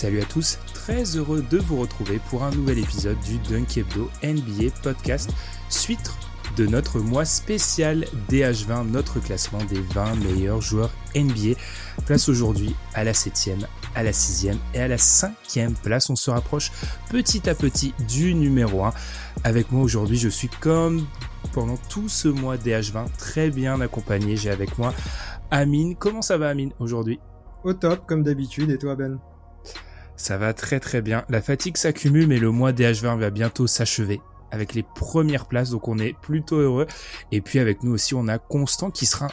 Salut à tous, très heureux de vous retrouver pour un nouvel épisode du Dunk Hebdo NBA Podcast, suite de notre mois spécial DH20, notre classement des 20 meilleurs joueurs NBA. Place aujourd'hui à la 7ème, à la 6ème et à la 5ème place. On se rapproche petit à petit du numéro 1. Avec moi aujourd'hui, je suis comme pendant tout ce mois DH20 très bien accompagné. J'ai avec moi Amine. Comment ça va Amine aujourd'hui? Au top, comme d'habitude. Et toi Ben? Ça va très très bien. La fatigue s'accumule, mais le mois DH20 va bientôt s'achever avec les premières places, donc on est plutôt heureux. Et puis avec nous aussi, on a Constant qui sera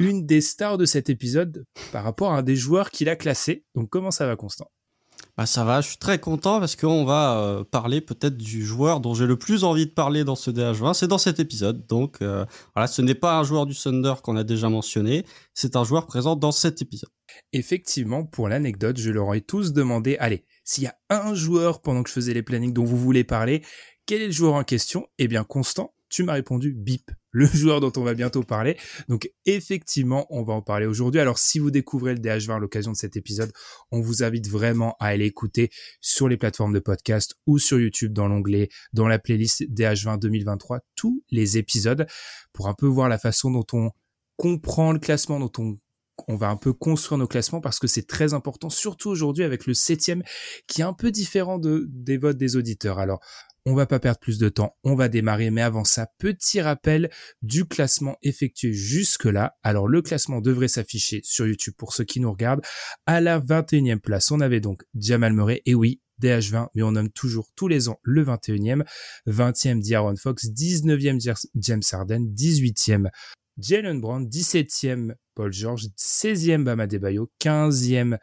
une des stars de cet épisode par rapport à un des joueurs qu'il a classé. Donc comment ça va Constant? Bah ça va, je suis très content parce qu'on va euh, parler peut-être du joueur dont j'ai le plus envie de parler dans ce DH20, c'est dans cet épisode. Donc euh, voilà, ce n'est pas un joueur du Thunder qu'on a déjà mentionné, c'est un joueur présent dans cet épisode. Effectivement, pour l'anecdote, je leur ai tous demandé, allez, s'il y a un joueur pendant que je faisais les plannings dont vous voulez parler, quel est le joueur en question? Eh bien, Constant, tu m'as répondu bip, le joueur dont on va bientôt parler. Donc effectivement, on va en parler aujourd'hui. Alors si vous découvrez le DH20 à l'occasion de cet épisode, on vous invite vraiment à aller écouter sur les plateformes de podcast ou sur YouTube dans l'onglet, dans la playlist DH20 2023, tous les épisodes pour un peu voir la façon dont on comprend le classement, dont on va un peu construire nos classements parce que c'est très important, surtout aujourd'hui avec le septième qui est un peu différent de, des votes des auditeurs. Alors, on va pas perdre plus de temps, on va démarrer, mais avant ça, petit rappel du classement effectué jusque-là. Alors le classement devrait s'afficher sur YouTube pour ceux qui nous regardent. À la 21e place, on avait donc Jamal Murray, et oui, DH20, mais on nomme toujours tous les ans le 21e. 20e D'Aaron Fox, 19e James Harden, 18e Jalen Brown, 17e Paul George, 16e Bama Debayo, 15e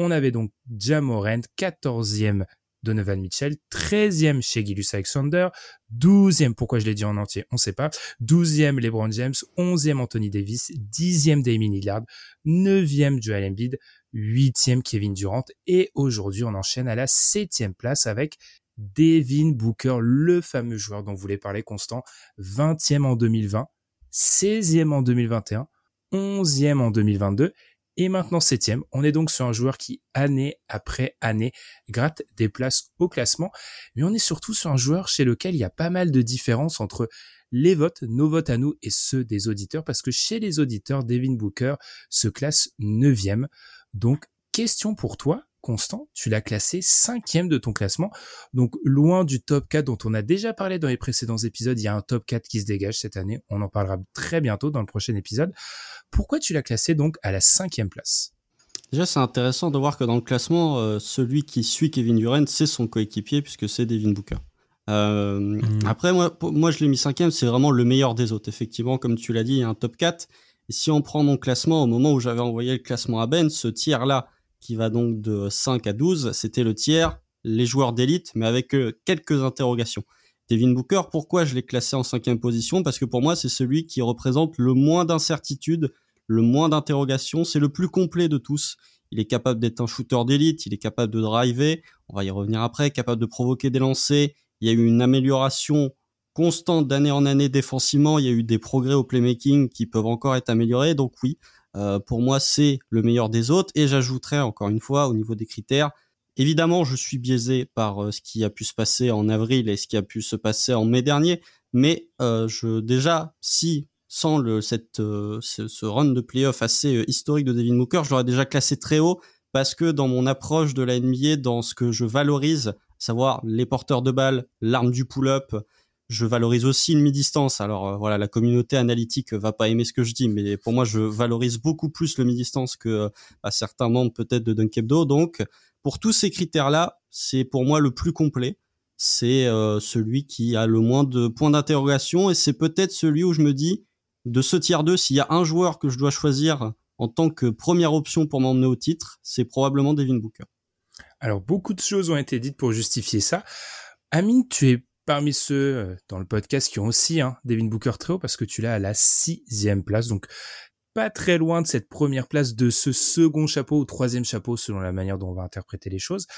on avait donc Jamorant, 14e Donovan Mitchell, 13e chez Gilus Alexander, 12e, pourquoi je l'ai dit en entier, on sait pas, 12e LeBron James, 11e Anthony Davis, 10e Damien Lillard, 9e Joel Embiid, 8e Kevin Durant et aujourd'hui on enchaîne à la 7e place avec Devin Booker, le fameux joueur dont vous voulez parler constant, 20e en 2020, 16e en 2021, 11e en 2022 et maintenant septième. On est donc sur un joueur qui, année après année, gratte des places au classement. Mais on est surtout sur un joueur chez lequel il y a pas mal de différences entre les votes, nos votes à nous et ceux des auditeurs, parce que chez les auditeurs, Devin Booker se classe neuvième. Donc, question pour toi, Constant, tu l'as classé cinquième de ton classement. Donc loin du top 4 dont on a déjà parlé dans les précédents épisodes, il y a un top 4 qui se dégage cette année. On en parlera très bientôt dans le prochain épisode. Pourquoi tu l'as classé donc à la cinquième place? Déjà, c'est intéressant de voir que dans le classement, euh, celui qui suit Kevin Durant, c'est son coéquipier puisque c'est Devin Booker. Euh, hmm. Après, moi, moi, je l'ai mis cinquième, c'est vraiment le meilleur des autres. Effectivement, comme tu l'as dit, il y a un top 4. Et si on prend mon classement, au moment où j'avais envoyé le classement à Ben, ce tiers-là, qui va donc de 5 à 12. C'était le tiers, les joueurs d'élite, mais avec euh, quelques interrogations. Devin Booker, pourquoi je l'ai classé en cinquième position? Parce que pour moi, c'est celui qui représente le moins d'incertitudes, le moins d'interrogations. C'est le plus complet de tous. Il est capable d'être un shooter d'élite, il est capable de driver, on va y revenir après, capable de provoquer des lancers. Il y a eu une amélioration constante d'année en année défensivement. Il y a eu des progrès au playmaking qui peuvent encore être améliorés. Donc oui, pour moi, c'est le meilleur des autres. Et j'ajouterais encore une fois au niveau des critères. Évidemment, je suis biaisé par euh, ce qui a pu se passer en avril et ce qui a pu se passer en mai dernier. Mais euh, je déjà, si sans le, cette, ce, run de playoff assez historique de Devin Booker, je l'aurais déjà classé très haut parce que dans mon approche de la NBA, dans ce que je valorise, savoir les porteurs de balles, l'arme du pull-up, je valorise aussi une mi-distance. Alors euh, voilà, la communauté analytique va pas aimer ce que je dis, mais pour moi, je valorise beaucoup plus le mi-distance que euh, à certains membres peut-être de Dunkebdo. Donc, pour tous ces critères-là, c'est pour moi le plus complet. C'est euh, celui qui a le moins de points d'interrogation et c'est peut-être celui où je me dis de ce tiers 2, s'il y a un joueur que je dois choisir en tant que première option pour m'emmener au titre, c'est probablement Devin Booker. Alors, beaucoup de choses ont été dites pour justifier ça. Amine, tu es parmi ceux euh, dans le podcast qui ont aussi Devin Booker très haut parce que tu l'as à la sixième place. Donc pas très loin de cette première place de ce second chapeau ou troisième chapeau selon la manière dont on va interpréter les choses.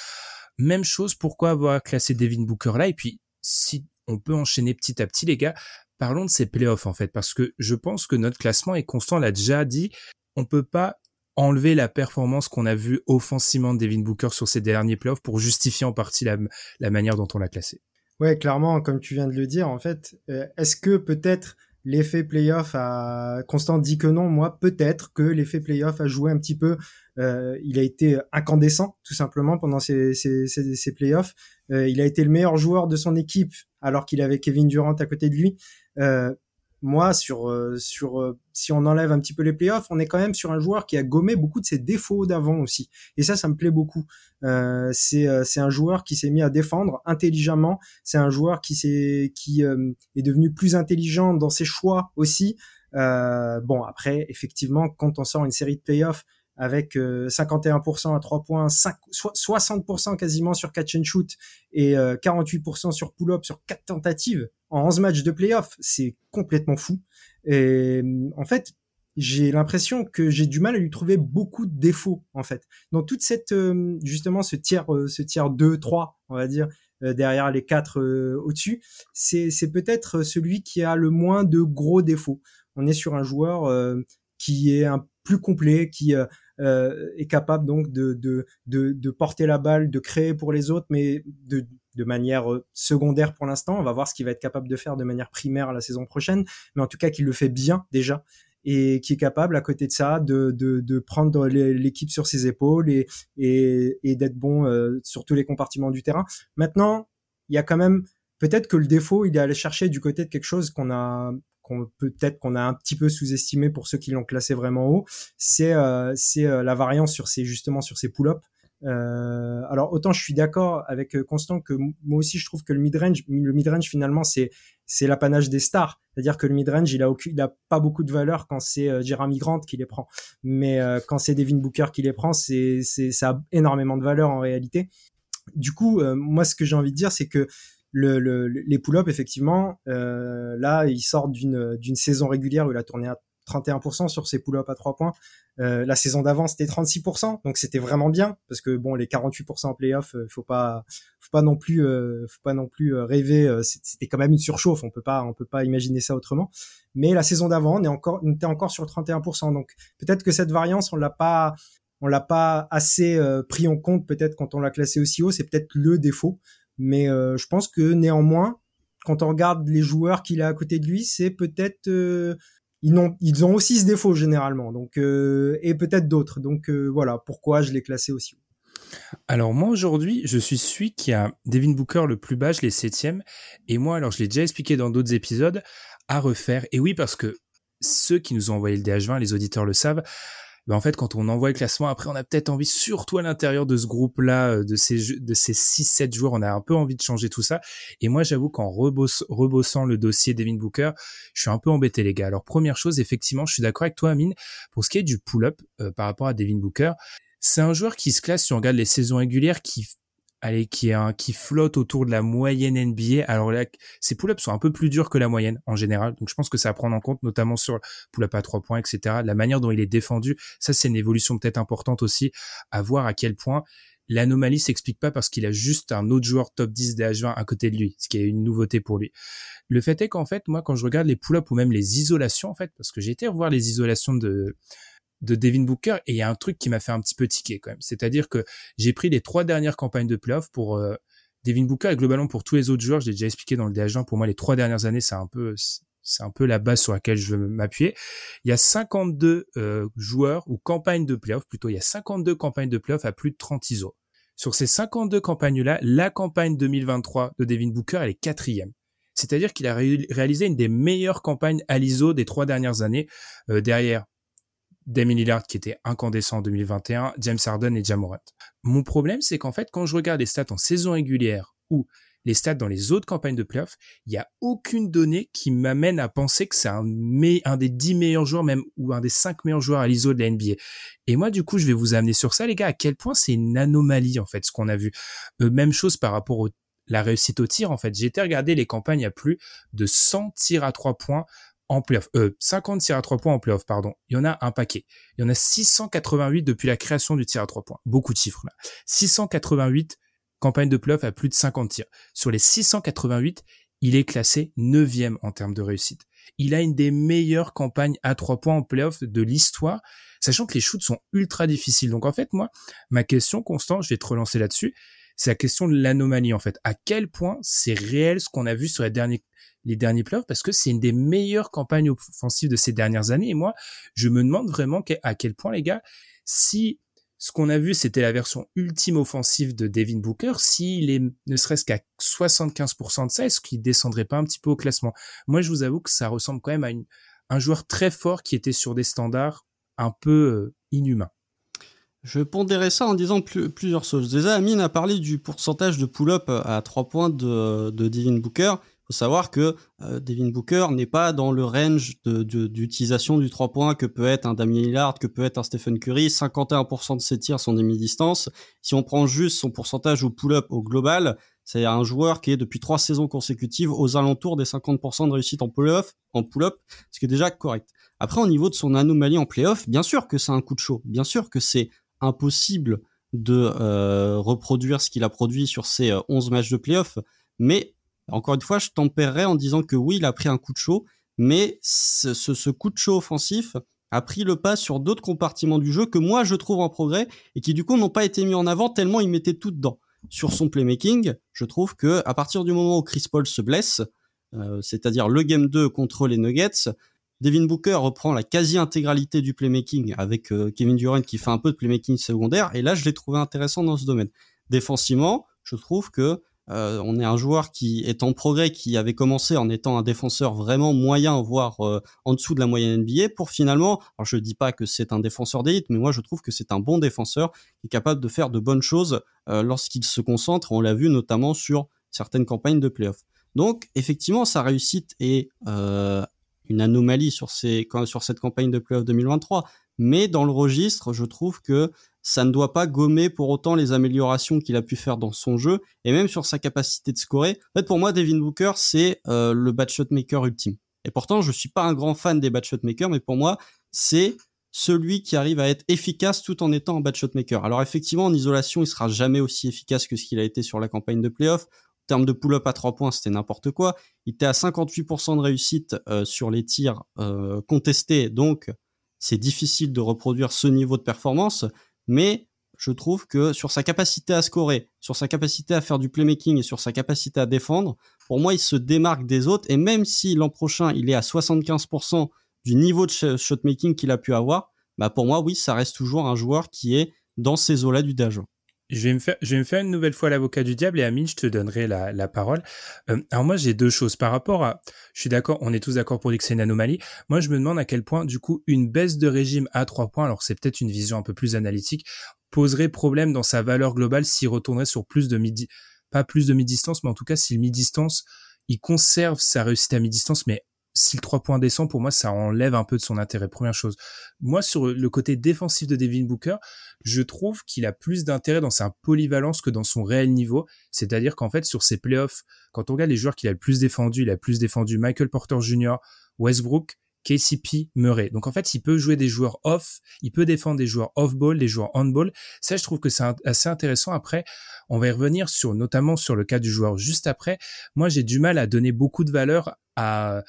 Même chose, pourquoi avoir classé Devin Booker là? Et puis si on peut enchaîner petit à petit les gars, parlons de ces playoffs en fait parce que je pense que notre classement est constant, on l'a déjà dit, on peut pas enlever la performance qu'on a vue offensivement de Devin Booker sur ces derniers playoffs pour justifier en partie la manière dont on l'a classé. Ouais, clairement, comme tu viens de le dire, en fait, euh, est-ce que peut-être l'effet playoff a Constant dit que non, moi peut-être que l'effet playoff a joué un petit peu. Euh, il a été incandescent tout simplement pendant ces, ces, ces, playoffs. Euh, il a été le meilleur joueur de son équipe alors qu'il avait Kevin Durant à côté de lui. Euh, moi, sur, euh, sur, euh, si on enlève un petit peu les playoffs, on est quand même sur un joueur qui a gommé beaucoup de ses défauts d'avant aussi. Et ça, ça me plaît beaucoup. Euh, c'est, euh, c'est un joueur qui s'est mis à défendre intelligemment. C'est un joueur qui s'est, qui est devenu plus intelligent dans ses choix aussi. bon, après, effectivement, quand on sort une série de playoffs avec 51% à 3 points, 5, 60% quasiment sur catch and shoot et 48% sur pull-up sur 4 tentatives en 11 matchs de playoff, c'est complètement fou. Et en fait, j'ai l'impression que j'ai du mal à lui trouver beaucoup de défauts en fait. Dans toute cette justement ce tiers ce tiers 2 3, on va dire derrière les quatre au-dessus, c'est c'est peut-être celui qui a le moins de gros défauts. On est sur un joueur qui est un plus complet, qui euh, est capable donc de, de, de, de, porter la balle, de créer pour les autres, mais de, de manière euh, secondaire pour l'instant. On va voir ce qu'il va être capable de faire de manière primaire la saison prochaine, mais en tout cas qu'il le fait bien déjà et qui est capable à côté de ça de, de, de prendre l'équipe sur ses épaules et, et, et d'être bon euh, sur tous les compartiments du terrain. Maintenant, il y a quand même peut-être que le défaut, il est allé chercher du côté de quelque chose qu'on a qu'on peut-être qu'on a un petit peu sous-estimé pour ceux qui l'ont classé vraiment haut, c'est euh, c'est euh, la variance sur ces justement sur ces pull-ups. Euh, alors autant je suis d'accord avec euh, Constant que moi aussi je trouve que le mid-range, le mid-range finalement c'est c'est l'apanage des stars. C'est-à-dire que le mid-range il a aucun, il a pas beaucoup de valeur quand c'est euh, Jeremy Grant qui les prend, mais quand c'est Devin Booker qui les prend, c'est c'est ça a énormément de valeur en réalité. Du coup, moi ce que j'ai envie de dire c'est que le, le, les pull-ups, effectivement, euh, là, il sort d'une d'une saison régulière où il a tourné à 31% sur ses pull-ups à 3 points. Euh, la saison d'avant, c'était 36%, donc c'était vraiment bien parce que bon, les 48% en playoff, euh, faut pas, faut pas non plus, euh, faut pas non plus euh, rêver. Euh, c'était quand même une surchauffe. On peut pas, on peut pas imaginer ça autrement. Mais la saison d'avant, on est encore, on était encore sur 31%. Donc peut-être que cette variance, on l'a pas, on l'a pas assez pris en compte. Peut-être quand on l'a classé aussi haut, c'est peut-être le défaut. Mais euh, je pense que néanmoins, quand on regarde les joueurs qu'il a à côté de lui, c'est peut-être euh, ils ont ils ont aussi ce défaut généralement. Donc euh, et peut-être d'autres. Donc voilà pourquoi je l'ai classé aussi. Alors moi aujourd'hui, je suis celui qui a Devin Booker le plus bas, je l'ai septième. Et moi, alors je l'ai déjà expliqué dans d'autres épisodes, à refaire. Et oui, parce que ceux qui nous ont envoyé le DH20, les auditeurs le savent, ben en fait, quand on envoie le classement, après, on a peut-être envie, surtout à l'intérieur de ce groupe-là, euh, de ces, de ces 6-7 joueurs, on a un peu envie de changer tout ça. Et moi, j'avoue qu'en rebossant le dossier Devin Booker, je suis un peu embêté, les gars. Alors, première chose, effectivement, je suis d'accord avec toi, Amine, pour ce qui est du pull-up euh, par rapport à Devin Booker. C'est un joueur qui se classe, si on regarde les saisons régulières, qui allez, qui est un, qui flotte autour de la moyenne NBA. Alors là, ces pull-ups sont un peu plus durs que la moyenne en général. Donc je pense que ça à prendre en compte, notamment sur pull-up à trois points, etc. La manière dont il est défendu, ça c'est une évolution peut-être importante aussi à voir à quel point l'anomalie s'explique pas parce qu'il a juste un autre joueur top 10 DH20 à côté de lui, ce qui est une nouveauté pour lui. Le fait est qu'en fait, moi, quand je regarde les pull-ups ou même les isolations, en fait, parce que j'ai été revoir les isolations de, de Devin Booker et il y a un truc qui m'a fait un petit peu tiquer quand même. C'est-à-dire que j'ai pris les trois dernières campagnes de playoff pour euh, Devin Booker et globalement pour tous les autres joueurs. J'ai déjà expliqué dans le DH1. Pour moi, les trois dernières années, c'est un peu c'est un peu la base sur laquelle je veux m'appuyer. Il y a 52 euh, joueurs ou campagnes de playoff, plutôt il y a 52 campagnes de playoff à plus de 30 ISO. Sur ces 52 campagnes-là, la campagne 2023 de Devin Booker, elle est quatrième. C'est-à-dire qu'il a réalisé une des meilleures campagnes à l'ISO des trois dernières années, euh, derrière Damien Lillard qui était incandescent en 2021, James Harden et Jamorant. Mon problème, c'est qu'en fait, quand je regarde les stats en saison régulière ou les stats dans les autres campagnes de playoffs, il n'y a aucune donnée qui m'amène à penser que c'est un, des 10 meilleurs joueurs même ou un des 5 meilleurs joueurs à l'ISO de la NBA. Et moi, du coup, je vais vous amener sur ça, les gars, à quel point c'est une anomalie, en fait, ce qu'on a vu. Euh, même chose par rapport au la réussite au tir, en fait. J'ai été regarder les campagnes à plus de 100 tirs à 3 points en playoff. Euh, 50 tirs à 3 points en playoff, pardon. Il y en a un paquet. Il y en a 688 depuis la création du tir à 3 points. Beaucoup de chiffres, là. 688 campagnes de playoff à plus de 50 tirs. Sur les 688, il est classé 9 en termes de réussite. Il a une des meilleures campagnes à 3 points en playoff de l'histoire, sachant que les shoots sont ultra difficiles. Donc en fait, moi, ma question, constante, je vais te relancer là-dessus, c'est la question de l'anomalie en fait. À quel point c'est réel ce qu'on a vu sur les derniers les derniers playoffs parce que c'est une des meilleures campagnes offensives de ces dernières années et moi je me demande vraiment à quel point les gars si ce qu'on a vu c'était la version ultime offensive de Devin Booker s'il est ne serait-ce qu'à 75% de ça est-ce qu'il descendrait pas un petit peu au classement? Moi je vous avoue que ça ressemble quand même à un joueur très fort qui était sur des standards un peu euh, inhumains je pondérais ça en disant plusieurs choses. Déjà, Amine a parlé du pourcentage de pull-up à 3 points de Devin Booker. Savoir que euh, Devin Booker n'est pas dans le range d'utilisation du 3 points que peut être un Damien Lillard, que peut être un Stephen Curry. 51% de ses tirs sont des mi-distance. Si on prend juste son pourcentage au pull-up au global, c'est un joueur qui est depuis trois saisons consécutives aux alentours des 50% de réussite en pull-up, en pull-up, ce qui est déjà correct. Après, au niveau de son anomalie en play-off, bien sûr que c'est un coup de chaud. Bien sûr que c'est impossible de euh, reproduire ce qu'il a produit sur ses 11 euh, matchs de playoff. Mais encore une fois, je tempérerai en disant que oui, il a pris un coup de chaud, mais ce, ce, coup de chaud offensif a pris le pas sur d'autres compartiments du jeu que moi je trouve en progrès et qui du coup n'ont pas été mis en avant tellement il mettait tout dedans. Sur son playmaking, je trouve que à partir du moment où Chris Paul se blesse, euh, c'est-à-dire le game 2 contre les Nuggets, Devin Booker reprend la quasi-intégralité du playmaking avec euh, Kevin Durant qui fait un peu de playmaking secondaire. Et là, je l'ai trouvé intéressant dans ce domaine. Défensivement, je trouve que euh, on est un joueur qui est en progrès, qui avait commencé en étant un défenseur vraiment moyen, voire euh, en dessous de la moyenne NBA, pour finalement, alors je dis pas que c'est un défenseur d'élite, mais moi je trouve que c'est un bon défenseur qui est capable de faire de bonnes choses lorsqu'il se concentre. On l'a vu notamment sur certaines campagnes de playoffs. Donc effectivement, sa réussite est une anomalie sur, ces, sur cette campagne de playoff 2023. Mais dans le registre, je trouve que ça ne doit pas gommer pour autant les améliorations qu'il a pu faire dans son jeu et même sur sa capacité de scorer. En fait, pour moi, Devin Booker, c'est euh, le bad shot maker ultime. Et pourtant, je suis pas un grand fan des bad shot makers, mais pour moi, c'est celui qui arrive à être efficace tout en étant un bad shot maker. Alors effectivement, en isolation, il sera jamais aussi efficace que ce qu'il a été sur la campagne de playoff termes de pull-up à 3 points, c'était n'importe quoi. Il était à 58% de réussite euh, sur les tirs euh, contestés, donc c'est difficile de reproduire ce niveau de performance, mais je trouve que sur sa capacité à scorer, sur sa capacité à faire du playmaking et sur sa capacité à défendre, pour moi, il se démarque des autres, et même si l'an prochain, il est à 75% du niveau de shotmaking qu'il a pu avoir, bah pour moi, oui, ça reste toujours un joueur qui est dans ces eaux-là du Dajo. Je vais me faire, je vais me faire une nouvelle fois l'avocat du diable et Amine, je te donnerai la, la parole. Euh, alors moi, j'ai deux choses par rapport à. Je suis d'accord, on est tous d'accord pour dire que c'est une anomalie. Moi, je me demande à quel point, du coup, une baisse de régime à trois points, alors c'est peut-être une vision un peu plus analytique, poserait problème dans sa valeur globale s'il retournerait sur plus de midi, pas plus de mi-distance, mais en tout cas, si le mi-distance, il conserve sa réussite à mi-distance, mais si le 3 points descend, pour moi, ça enlève un peu de son intérêt. Première chose. Moi, sur le côté défensif de Devin Booker, je trouve qu'il a plus d'intérêt dans sa polyvalence que dans son réel niveau. C'est-à-dire qu'en fait, sur ses playoffs, quand on regarde les joueurs qu'il a le plus défendu, il a plus défendu Michael Porter Jr., Westbrook, KCP, Murray. Donc en fait, il peut jouer des joueurs off, il peut défendre des joueurs off-ball, des joueurs on-ball. Ça, je trouve que c'est assez intéressant. Après, on va y revenir sur, notamment sur le cas du joueur juste après. Moi, j'ai du mal à donner beaucoup de valeur à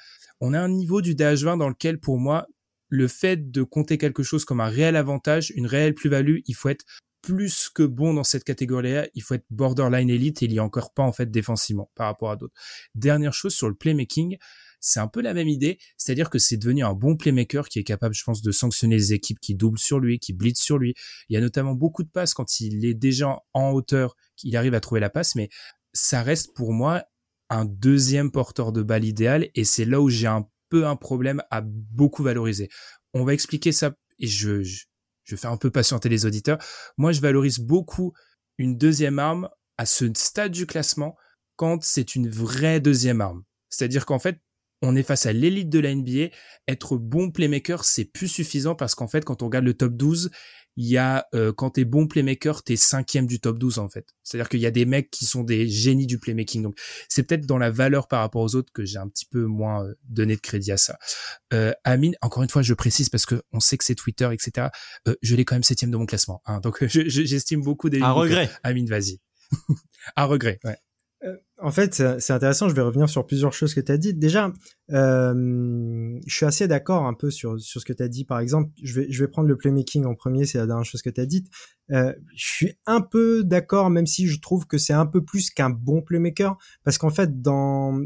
on a un niveau du DH20 dans lequel, pour moi, le fait de compter quelque chose comme un réel avantage, une réelle plus-value, il faut être plus que bon dans cette catégorie-là, il faut être borderline élite et il y a encore pas en fait défensivement par rapport à d'autres. Dernière chose sur le playmaking, c'est un peu la même idée, c'est-à-dire que c'est devenu un bon playmaker qui est capable, je pense, de sanctionner les équipes qui doublent sur lui, qui blitzent sur lui. Il y a notamment beaucoup de passes quand il est déjà en hauteur, qu'il arrive à trouver la passe, mais ça reste pour moi un deuxième porteur de balle idéal et c'est là où j'ai un peu un problème à beaucoup valoriser. On va expliquer ça et je, je, je fais un peu patienter les auditeurs. Moi, je valorise beaucoup une deuxième arme à ce stade du classement quand c'est une vraie deuxième arme. C'est-à-dire qu'en fait, on est face à l'élite de la NBA. Être bon playmaker, c'est plus suffisant parce qu'en fait, quand on regarde le top 12, il y a euh, quand t'es bon playmaker, t'es cinquième du top 12 en fait. C'est-à-dire qu'il y a des mecs qui sont des génies du playmaking. Donc c'est peut-être dans la valeur par rapport aux autres que j'ai un petit peu moins euh, donné de crédit à ça. Euh, Amine, encore une fois, je précise parce que on sait que c'est Twitter, etc. Euh, je l'ai quand même septième de mon classement. Hein, donc j'estime beaucoup des. Un regret. Amine, vas-y. un regret. Ouais. En fait, c'est intéressant. Je vais revenir sur plusieurs choses que tu as dites. Déjà, euh, je suis assez d'accord un peu sur, sur ce que tu as dit. Par exemple, je vais, je vais prendre le playmaking en premier. C'est la dernière chose que tu as dite. Euh, je suis un peu d'accord, même si je trouve que c'est un peu plus qu'un bon playmaker, parce qu'en fait, dans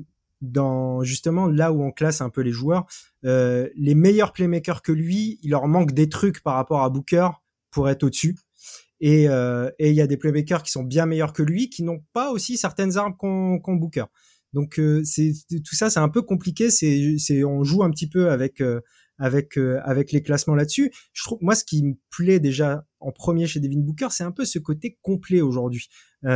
dans justement là où on classe un peu les joueurs, euh, les meilleurs playmakers que lui, il leur manque des trucs par rapport à Booker pour être au-dessus. Et euh, il y a des playmakers qui sont bien meilleurs que lui, qui n'ont pas aussi certaines armes qu'on qu Booker. Donc euh, c'est tout ça, c'est un peu compliqué. C'est on joue un petit peu avec euh, avec euh, avec les classements là-dessus. Je trouve moi ce qui me plaît déjà en premier chez Devin Booker, c'est un peu ce côté complet aujourd'hui. Il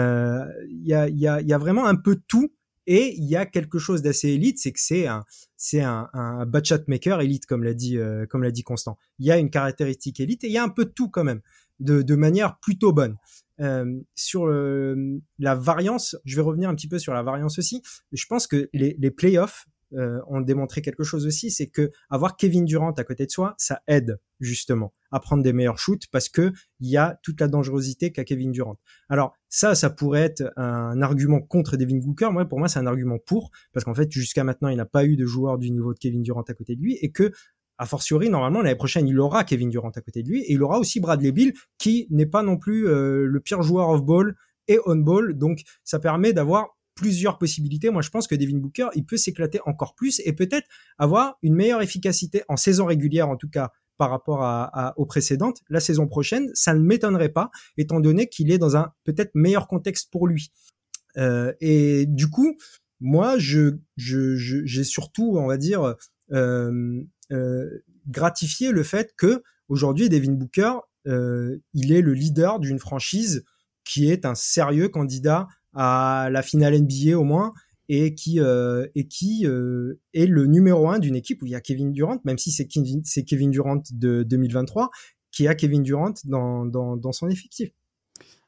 y a il y a il y a vraiment un peu tout. Et il y a quelque chose d'assez élite, c'est que c'est un, c'est un, un shot maker élite, comme l'a dit, comme l'a dit Constant. Il y a une caractéristique élite et il y a un peu tout quand même de, de manière plutôt bonne. Euh, sur la variance, je vais revenir un petit peu sur la variance aussi. Je pense que les, les playoffs euh, ont démontré quelque chose aussi, c'est que avoir Kevin Durant à côté de soi, ça aide justement à prendre des meilleurs shoots parce que il y a toute la dangerosité qu'a Kevin Durant. Alors ça, ça pourrait être un argument contre Devin Booker. Moi, pour moi, c'est un argument pour parce qu'en fait, jusqu'à maintenant, il n'a pas eu de joueur du niveau de Kevin Durant à côté de lui et que a fortiori, normalement, l'année prochaine, il aura Kevin Durant à côté de lui et il aura aussi Bradley Bill, qui n'est pas non plus euh, le pire joueur off-ball et on-ball. Donc, ça permet d'avoir plusieurs possibilités. Moi, je pense que Devin Booker, il peut s'éclater encore plus et peut-être avoir une meilleure efficacité en saison régulière, en tout cas par rapport à, aux précédentes. La saison prochaine, ça ne m'étonnerait pas, étant donné qu'il est dans un peut-être meilleur contexte pour lui. Euh, et du coup, moi, je, je, j'ai surtout, on va dire, euh, gratifier le fait que aujourd'hui Devin Booker, euh, il est le leader d'une franchise qui est un sérieux candidat à la finale NBA au moins et qui euh, et qui euh, est le numéro un d'une équipe où il y a Kevin Durant, même si c'est Kevin, Kevin Durant de 2023 qui a Kevin Durant dans, dans, dans son effectif.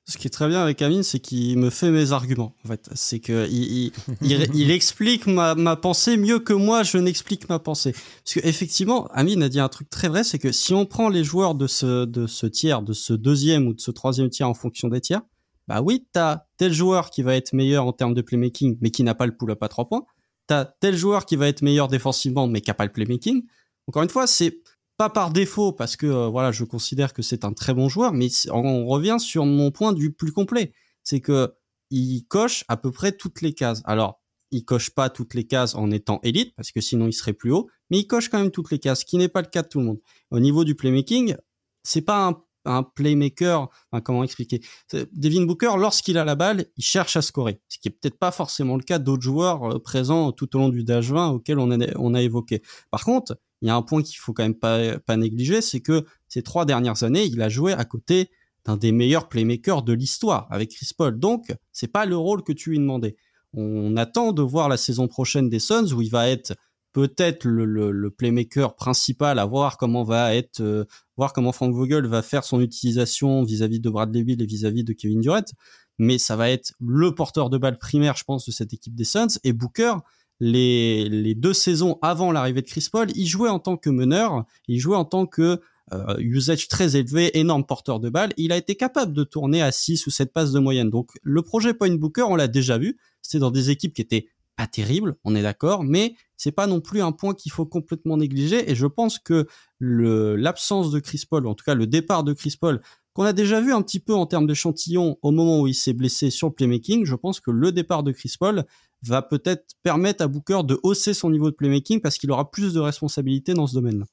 Ce qui est très bien avec Amine, c'est qu'il me fait mes arguments. En fait, c'est que il, il, il, explique ma, ma, pensée mieux que moi je n'explique ma pensée. Parce que effectivement, Amine a dit un truc très vrai, c'est que si on prend les joueurs de ce de ce tiers, de ce deuxième ou de ce troisième tiers en fonction des tiers, bah oui, t'as tel joueur qui va être meilleur en termes de playmaking, mais qui n'a pas le pull-up à trois points. T'as tel joueur qui va être meilleur défensivement, mais qui n'a pas le playmaking. Encore une fois, c'est pas par défaut parce que euh, voilà, je considère que c'est un très bon joueur, mais on revient sur mon point du plus complet, c'est que il coche à peu près toutes les cases. Alors, il coche pas toutes les cases en étant élite parce que sinon il serait plus haut, mais il coche quand même toutes les cases, ce qui n'est pas le cas de tout le monde. Au niveau du playmaking, c'est pas un, playmaker, enfin, comment expliquer? Devin Booker, lorsqu'il a la balle, il cherche à scorer, ce qui est peut-être pas forcément le cas d'autres joueurs euh, présents tout au long du Dash 20 auquel on a, on a évoqué. Par contre, il y a un point qu'il faut quand même pas, négliger, c'est que ces trois dernières années, il a joué à côté d'un des meilleurs playmakers de l'histoire avec Chris Paul. Donc, c'est pas le rôle que tu lui demandais. On attend de voir la saison prochaine des Suns où il va être peut-être le, playmaker principal à voir comment va être, euh, voir comment Frank Vogel va faire son utilisation vis-à-vis de Bradley Bill et vis-à-vis de Kevin Durant. Mais ça va être le porteur de balle primaire, je pense, de cette équipe des Suns. Et Booker, les, les deux saisons avant l'arrivée de Chris Paul, il jouait en tant que meneur, il jouait en tant que euh, usage très élevé, énorme porteur de balle. Il a été capable de tourner à 6 ou 7 passes de moyenne. Donc le projet Point Booker, on l'a déjà vu, c'était dans des équipes qui étaient pas terribles, on est d'accord, mais c'est pas non plus un point qu'il faut complètement négliger. Et je pense que l'absence de Chris Paul, ou en tout cas le départ de Chris Paul, qu'on a déjà vu un petit peu en termes d'échantillon au moment où il s'est blessé sur le playmaking, je pense que le départ de Chris Paul va peut-être permettre à Booker de hausser son niveau de playmaking parce qu'il aura plus de responsabilités dans ce domaine-là.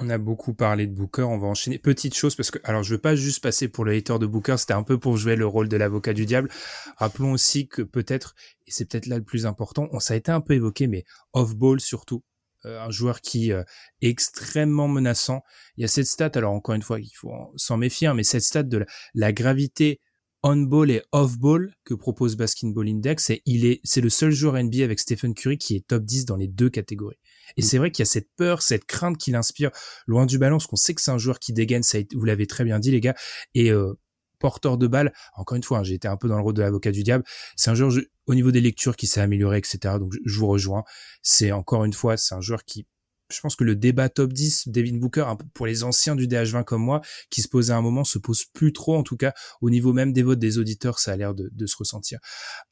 On a beaucoup parlé de Booker, on va enchaîner. Petite chose, parce que, alors je veux pas juste passer pour le hater de Booker, c'était un peu pour jouer le rôle de l'avocat du diable. Rappelons aussi que peut-être, et c'est peut-être là le plus important, on ça a été un peu évoqué, mais off-ball surtout, euh, un joueur qui euh, est extrêmement menaçant. Il y a cette stat, alors encore une fois, il faut s'en méfier, hein, mais cette stat de la, gravité on-ball et off-ball que propose Basketball Index, et il est, c'est le seul joueur NBA avec Stephen Curry qui est top 10 dans les deux catégories. Et mm. c'est vrai qu'il y a cette peur, cette crainte qu'il inspire loin du ballon, parce qu'on sait que c'est un joueur qui dégaine, ça, vous l'avez très bien dit les gars, et euh, porteur de balle. Encore une fois, hein, j'ai été un peu dans le rôle de l'avocat du diable. C'est un joueur au niveau des lectures qui s'est amélioré, etc. Donc je vous rejoins. C'est encore une fois, c'est un joueur qui je pense que le débat top 10 Devin Booker pour les anciens du DH20 comme moi qui se posait à un moment se pose plus trop en tout cas au niveau même des votes des auditeurs ça a l'air de, se ressentir.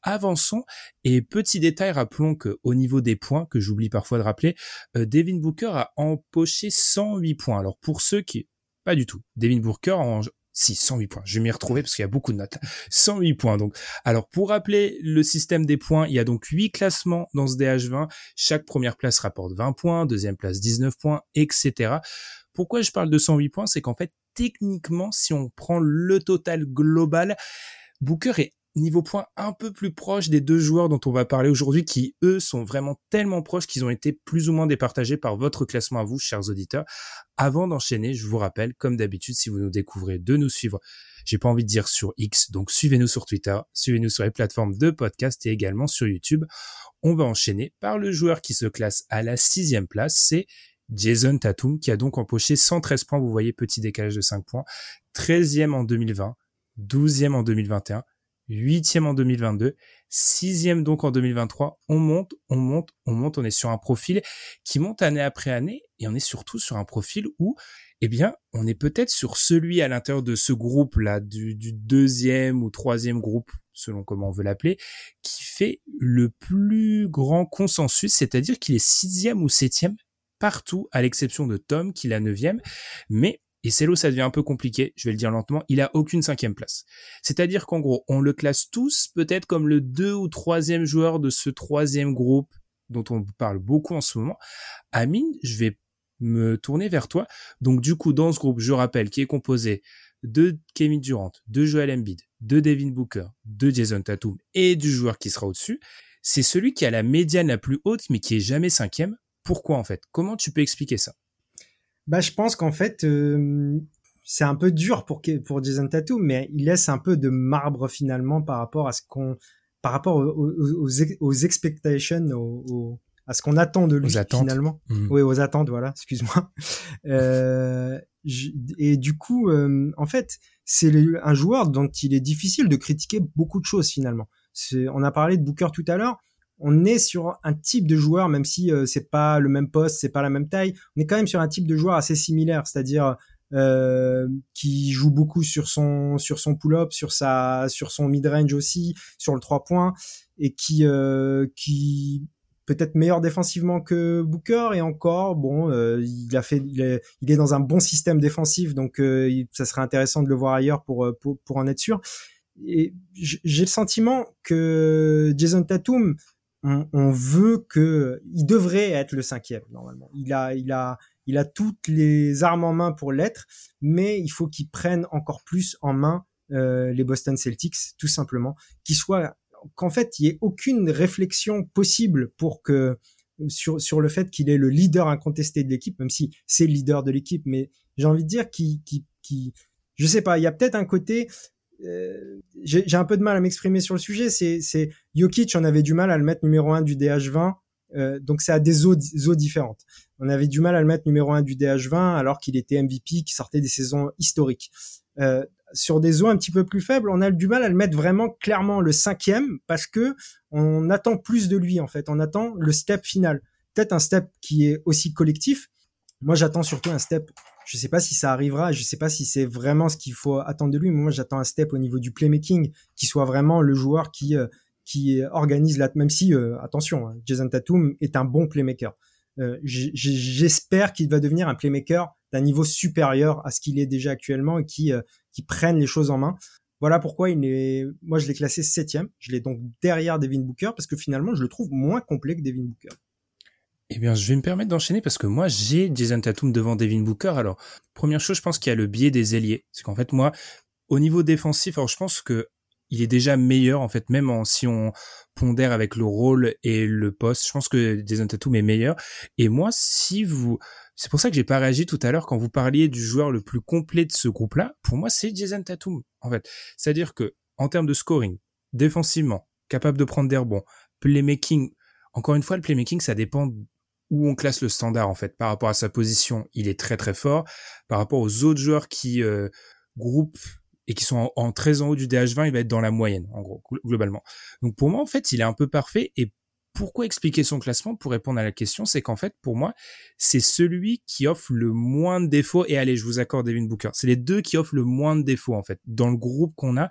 Avançons et petit détail rappelons que au niveau des points que j'oublie parfois de rappeler euh, Devin Booker a empoché 108 points. Alors pour ceux qui pas du tout Devin Booker si, 108 points. Je vais m'y retrouver parce qu'il y a beaucoup de notes. 108 points. Donc, alors pour rappeler le système des points, il y a donc 8 classements dans ce DH20. Chaque première place rapporte 20 points, deuxième place 19 points, etc. Pourquoi je parle de 108 points? C'est qu'en fait, techniquement, si on prend le total global, Booker est niveau point un peu plus proche des deux joueurs dont on va parler aujourd'hui qui eux sont vraiment tellement proches qu'ils ont été plus ou moins départagés par votre classement à vous chers auditeurs. Avant d'enchaîner, je vous rappelle comme d'habitude si vous nous découvrez de nous suivre. J'ai pas envie de dire sur X, donc suivez-nous sur Twitter, suivez-nous sur les plateformes de podcast et également sur YouTube. On va enchaîner par le joueur qui se classe à la sixième place, c'est Jason Tatum qui a donc empoché 113 points, vous voyez petit décalage de 5 points, 13e en 2020, 12e en 2021 huitième en 2022, sixième donc en 2023. On monte, on monte, on monte. On est sur un profil qui monte année après année et on est surtout sur un profil où, eh bien, on est peut-être sur celui à l'intérieur de ce groupe-là, du, du deuxième ou troisième groupe, selon comment on veut l'appeler, qui fait le plus grand consensus, c'est-à-dire qu'il est sixième ou septième partout, à l'exception de Tom, qui est la neuvième. Mais et c'est là où ça devient un peu compliqué, je vais le dire lentement, il a aucune cinquième place. C'est-à-dire qu'en gros, on le classe tous peut-être comme le deux ou troisième joueur de ce troisième groupe dont on parle beaucoup en ce moment. Amine, je vais me tourner vers toi. Donc du coup, dans ce groupe, je rappelle, qui est composé de Kevin Durant, de Joel Embiid, de Devin Booker, de Jason Tatum et du joueur qui sera au-dessus, c'est celui qui a la médiane la plus haute mais qui est jamais cinquième. Pourquoi en fait? Comment tu peux expliquer ça? Bah, je pense qu'en fait, euh, c'est un peu dur pour pour Jason Tatum, mais il laisse un peu de marbre finalement par rapport à ce qu'on, par rapport aux, aux, aux expectations, aux, à ce qu'on attend de lui finalement. Mmh. Oui, aux attentes, voilà. Excuse-moi. Euh, et du coup, euh, en fait, c'est un joueur dont il est difficile de critiquer beaucoup de choses finalement. On a parlé de Booker tout à l'heure on est sur un type de joueur, même si euh, c'est pas le même poste, c'est pas la même taille, on est quand même sur un type de joueur assez similaire, c'est-à-dire euh, qui joue beaucoup sur son sur son pull-up, sur sa sur son mid-range aussi, sur le 3 points et qui euh, qui peut-être meilleur défensivement que Booker. Et encore bon il a fait il est, il est dans un bon système défensif donc ça serait intéressant de le voir ailleurs pour pour, pour en être sûr. Et j'ai le sentiment que Jason Tatum on, veut que il devrait être le cinquième normalement. Il a, il a, il a toutes les armes en main pour l'être, mais il faut qu'il prenne encore plus en main euh, les Boston Celtics, tout simplement, qu'il soit, qu'en fait, il y ait aucune réflexion possible pour que sur sur le fait qu'il est le leader incontesté de l'équipe, même si c'est le leader de l'équipe, mais j'ai envie de dire qu'il qui qui je sais pas, il y a peut-être un côté euh, j'ai un peu de mal à m'exprimer sur le sujet. C'est, Jokic, on avait du mal à le mettre numéro un du DH20. Euh, donc c'est à des eaux, eaux, différentes. On avait du mal à le mettre numéro un du DH20 alors qu'il était MVP, qui sortait des saisons historiques. Euh, sur des eaux un petit peu plus faibles, on a du mal à le mettre vraiment clairement le cinquième parce que on attend plus de lui en fait. On attend le step final. Peut-être un step qui est aussi collectif. Moi, j'attends surtout un step je sais pas si ça arrivera, je sais pas si c'est vraiment ce qu'il faut attendre de lui, moi j'attends un step au niveau du playmaking, qui soit vraiment le joueur qui euh, qui organise la même si euh, attention, hein, Jason Tatum est un bon playmaker. Euh, j'espère qu'il va devenir un playmaker d'un niveau supérieur à ce qu'il est déjà actuellement et qui qui prenne les choses en main. Voilà pourquoi il est, moi je l'ai classé septième. Je l'ai donc derrière Devin Booker parce que finalement je le trouve moins complet que Devin Booker. Eh bien, je vais me permettre d'enchaîner parce que moi, j'ai Jason Tatum devant Devin Booker. Alors, première chose, je pense qu'il y a le biais des ailiers. C'est qu'en fait, moi, au niveau défensif, alors je pense que il est déjà meilleur en fait même si on pondère avec le rôle et le poste je pense que Jason Tatum est meilleur et moi si vous c'est pour ça que j'ai pas réagi tout à l'heure quand vous parliez du joueur le plus complet de ce groupe là pour moi c'est Jason Tatum en fait c'est à dire que en termes de scoring défensivement capable de prendre des rebonds playmaking encore une fois le playmaking ça dépend où on classe le standard en fait par rapport à sa position il est très très fort par rapport aux autres joueurs qui euh, groupent et qui sont en, très en haut du DH20, il va être dans la moyenne, en gros, globalement. Donc pour moi, en fait, il est un peu parfait. Et pourquoi expliquer son classement? Pour répondre à la question, c'est qu'en fait, pour moi, c'est celui qui offre le moins de défauts. Et allez, je vous accorde Devin Booker. C'est les deux qui offrent le moins de défauts, en fait, dans le groupe qu'on a.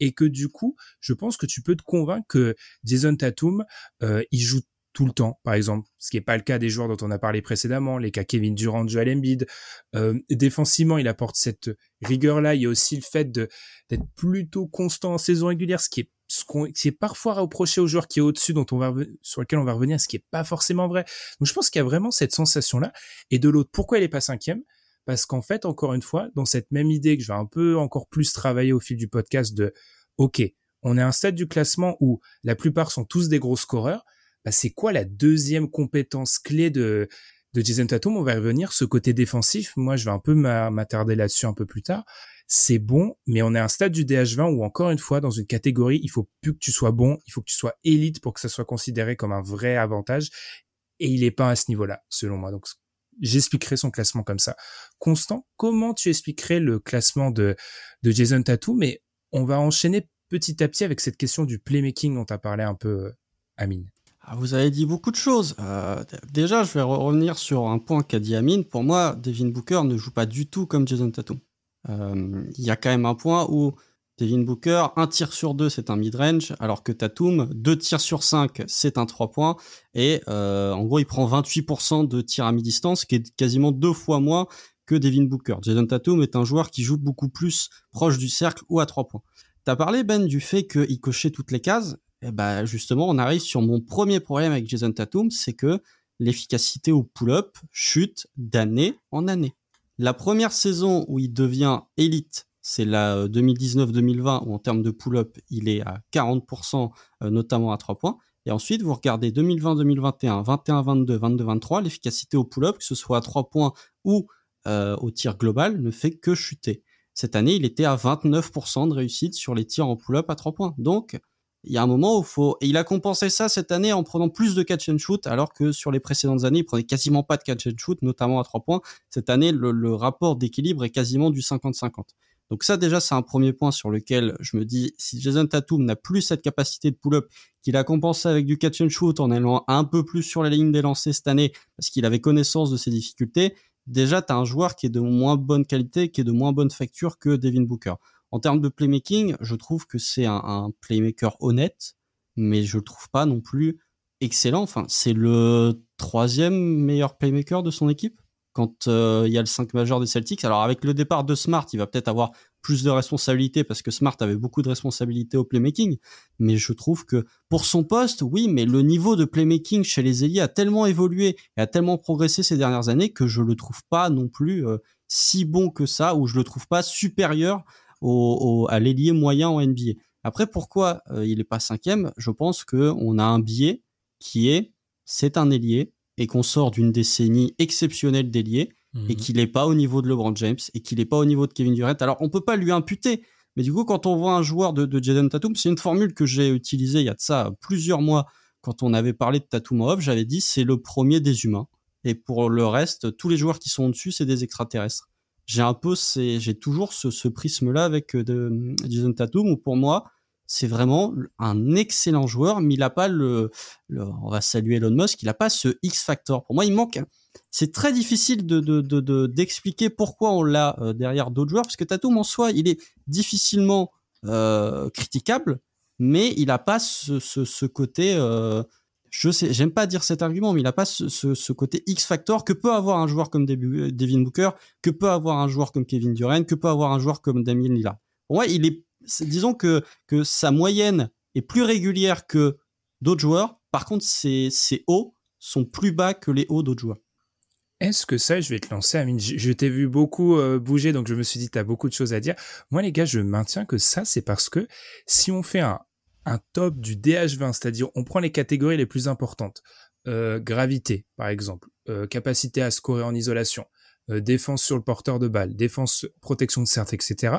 Et que du coup, je pense que tu peux te convaincre que Jason Tatum, euh, il joue tout le temps, par exemple, ce qui n'est pas le cas des joueurs dont on a parlé précédemment, les cas Kevin Durant, Joel Embiid. Euh, défensivement, il apporte cette rigueur-là. Il y a aussi le fait d'être plutôt constant en saison régulière, ce qui est ce qui est parfois reproché aux joueurs qui est au-dessus, dont on va sur lequel on va revenir, ce qui est pas forcément vrai. Donc je pense qu'il y a vraiment cette sensation-là. Et de l'autre, pourquoi il est pas cinquième? Parce qu'en fait, encore une fois, dans cette même idée que je vais un peu encore plus travailler au fil du podcast de, ok, on est à un stade du classement où la plupart sont tous des gros scoreurs bah, c'est quoi la deuxième compétence clé de, de Jason Tatum? On va revenir. Ce côté défensif, moi, je vais un peu m'attarder là-dessus un peu plus tard. C'est bon, mais on est à un stade du DH20 où, encore une fois, dans une catégorie, il faut plus que tu sois bon, il faut que tu sois élite pour que ça soit considéré comme un vrai avantage. Et il est pas à ce niveau-là, selon moi. Donc, j'expliquerai son classement comme ça. Constant, comment tu expliquerais le classement de, de Jason Tatum? Mais on va enchaîner petit à petit avec cette question du playmaking dont tu as parlé un peu, Amine. Ah, vous avez dit beaucoup de choses. Euh, déjà, je vais revenir sur un point qu'a dit Amine. Pour moi, Devin Booker ne joue pas du tout comme Jason Tatum. Euh, il y a quand même un point où Devin Booker, un tir sur deux, c'est un mid-range, alors que Tatum, deux tirs sur cinq, c'est un trois points. Et euh, en gros, il prend 28% de tirs à mi-distance, qui est quasiment deux fois moins que Devin Booker. Jason Tatum est un joueur qui joue beaucoup plus proche du cercle ou à trois points. T'as parlé, Ben, du fait qu'il cochait toutes les cases. Et eh ben justement, on arrive sur mon premier problème avec Jason Tatum, c'est que l'efficacité au pull-up chute d'année en année. La première saison où il devient élite, c'est la 2019-2020 euh, où en termes de pull-up, il est à 40%, euh, notamment à 3 points. Et ensuite, vous regardez 2020-2021, 21-22, 22-23, l'efficacité au pull-up, que ce soit à 3 points ou euh, au tir global, ne fait que chuter. Cette année, il était à 29% de réussite sur les tirs en pull-up à 3 points. Donc, il y a un moment où faut et il a compensé ça cette année en prenant plus de catch and shoot alors que sur les précédentes années il prenait quasiment pas de catch and shoot notamment à trois points. Cette année le, rapport d'équilibre est quasiment du 50-50 donc ça déjà c'est un premier point sur lequel je me dis si Jason Tatum n'a plus cette capacité de pull-up qu'il a compensé avec du catch and shoot en allant un peu plus sur la ligne des lancers cette année parce qu'il avait connaissance de ses difficultés déjà tu as un joueur qui est de moins bonne qualité qui est de moins bonne facture que Devin Booker en termes de playmaking, je trouve que c'est un, playmaker honnête, mais je le trouve pas non plus excellent. Enfin, c'est le troisième meilleur playmaker de son équipe quand euh, il y a le 5 majeur des Celtics. Alors avec le départ de Smart, il va peut-être avoir plus de responsabilités parce que Smart avait beaucoup de responsabilités au playmaking. Mais je trouve que pour son poste, oui, mais le niveau de playmaking chez les Ailiers a tellement évolué et a tellement progressé ces dernières années que je le trouve pas non plus euh, si bon que ça ou je le trouve pas supérieur au, à l'ailier moyen en NBA. Après, pourquoi euh, il n'est pas cinquième? Je pense qu'on a un biais qui est c'est un ailier et qu'on sort d'une décennie exceptionnelle d'ailier et mhm. qu'il n'est pas au niveau de LeBron James et qu'il n'est pas au niveau de Kevin Durant. Alors, on peut pas lui imputer, mais du coup, quand on voit un joueur de, de Jaden Tatum, c'est une formule que j'ai utilisée il y a de ça plusieurs mois quand on avait parlé de Tatum off, j'avais dit c'est le premier des humains. Et pour le reste, tous les joueurs qui sont au-dessus, c'est des extraterrestres j'ai un peu j'ai toujours ce, ce prisme là avec euh, de, Jason Tatum où pour moi c'est vraiment un excellent joueur mais il a pas le, on va saluer Elon Musk il a pas ce X factor pour moi il manque c'est très difficile de d'expliquer de, de, pourquoi on l'a euh, derrière d'autres joueurs parce que Tatum en soi il est difficilement euh, critiquable mais il a pas ce, ce, ce côté euh, je sais, j'aime pas dire cet argument, mais il a pas ce, côté X factor que peut avoir un joueur comme Devin Booker, que peut avoir un joueur comme Kevin Durant, que peut avoir un joueur comme Damien Lillard. Moi, il est, disons que sa moyenne est plus régulière que d'autres joueurs. Par contre, c'est c'est haut sont plus bas que les hauts d'autres joueurs. Est-ce que ça, je vais te lancer, je, t'ai vu beaucoup euh, bouger, donc je me suis dit, tu as beaucoup de choses à dire. Moi, les gars, je maintiens que ça, c'est parce que si on fait un, un top du DH20, c'est-à-dire on prend les catégories les plus importantes, euh, gravité, par exemple, euh, capacité à scorer en isolation, défense sur le porteur de balle, défense, protection de certes, etc.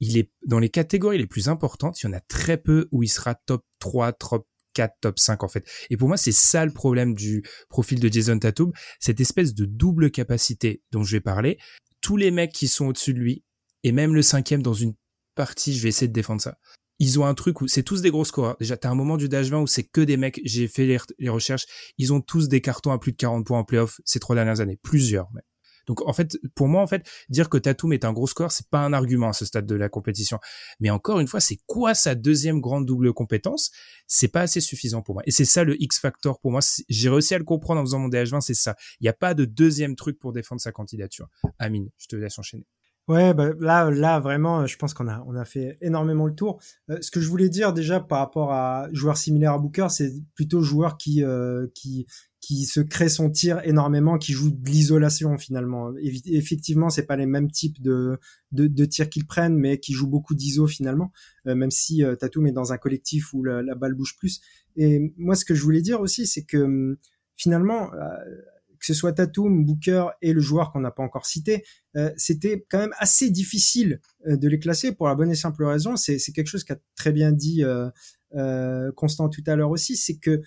Il est dans les catégories les plus importantes, il y en a très peu où il sera top 3, top 4, top 5 en fait. Et pour moi, c'est ça le problème du profil de Jason Tatum, cette espèce de double capacité dont je vais parler. Tous les mecs qui sont au-dessus de lui, et même le cinquième dans une partie, je vais essayer de défendre ça. Ils ont un truc où c'est tous des gros scores. Déjà, t'as un moment du Dash 20 où c'est que des mecs, j'ai fait les, les, recherches, ils ont tous des cartons à plus de 40 points en playoff ces trois dernières années. Plusieurs, même. Donc en fait, pour moi en fait, dire que Tatum est un gros score, c'est pas un argument à ce stade de la compétition. Mais encore une fois, c'est quoi sa deuxième grande double compétence? C'est pas assez suffisant pour moi. Et c'est ça le X factor pour moi. J'ai réussi à le comprendre en faisant mon DH20, c'est ça. Il n'y a pas de deuxième truc pour défendre sa candidature. Amine, je te laisse enchaîner. Ouais, bah là, là vraiment, je pense qu'on a, on a fait énormément le tour. Euh, ce que je voulais dire déjà par rapport à joueurs similaires à Booker, c'est plutôt joueurs qui, euh, qui, qui se crée son tir énormément, qui joue de l'isolation finalement. effectivement, c'est pas les mêmes types de, de, de tirs qu'ils prennent, mais qui jouent beaucoup d'iso finalement, euh, même si euh, Tatum est dans un collectif où la, balle bouge plus. Et moi, ce que je voulais dire aussi, c'est que hum, finalement, euh, que ce soit Tatum, Booker et le joueur qu'on n'a pas encore cité, euh, c'était quand même assez difficile de les classer pour la bonne et simple raison. C'est quelque chose qu'a très bien dit Constant tout à l'heure aussi, c'est que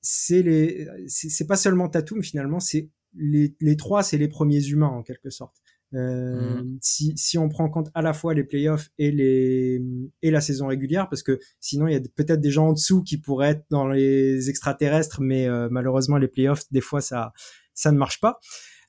c'est les, c'est pas seulement Tatum finalement, c'est les trois, c'est les premiers humains en quelque sorte. Euh, mmh. si, si on prend en compte à la fois les playoffs et les et la saison régulière, parce que sinon il y a peut-être des gens en dessous qui pourraient être dans les extraterrestres, mais euh, malheureusement les playoffs des fois ça ça ne marche pas.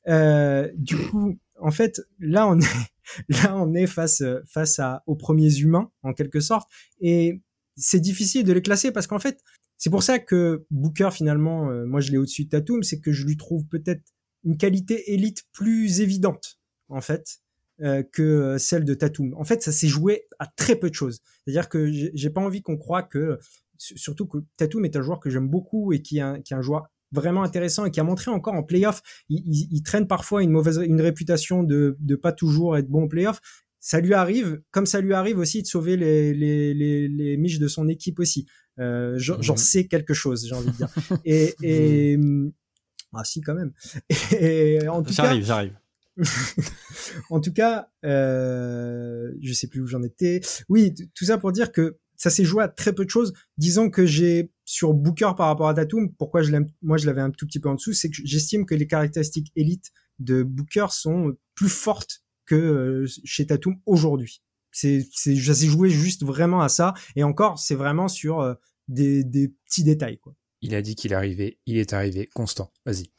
Euh, du coup, en fait, là on est là on est face face à aux premiers humains en quelque sorte, et c'est difficile de les classer parce qu'en fait c'est pour ça que Booker, finalement, euh, moi je l'ai au-dessus de Tatum, c'est que je lui trouve peut-être une qualité élite plus évidente, en fait, euh, que euh, celle de Tatum. En fait, ça s'est joué à très peu de choses. C'est-à-dire que j'ai pas envie qu'on croit que, surtout que Tatum est un joueur que j'aime beaucoup et qui est, un, qui est un joueur vraiment intéressant et qui a montré encore en playoff, il, il, il, traîne parfois une mauvaise, une réputation de, de pas toujours être bon en playoff, ça lui arrive, comme ça lui arrive aussi de sauver les, les, les, les miches de son équipe aussi. Euh, J'en mhm. sais quelque chose, j'ai envie de dire. Et, et mhm. ah si quand même. Et, en tout j'arrive, j'arrive. en tout cas, euh, je sais plus où j'en étais. Oui, tout ça pour dire que ça s'est joué à très peu de choses. Disons que j'ai sur Booker par rapport à Tatum, pourquoi je moi je l'avais un tout petit peu en dessous, c'est que j'estime que les caractéristiques élites de Booker sont plus fortes que euh, chez Tatum aujourd'hui. C'est, c'est, ça s'est joué juste vraiment à ça. Et encore, c'est vraiment sur euh, des, petits détails. Il a dit qu'il arrivait, il est arrivé, constant. Vas-y.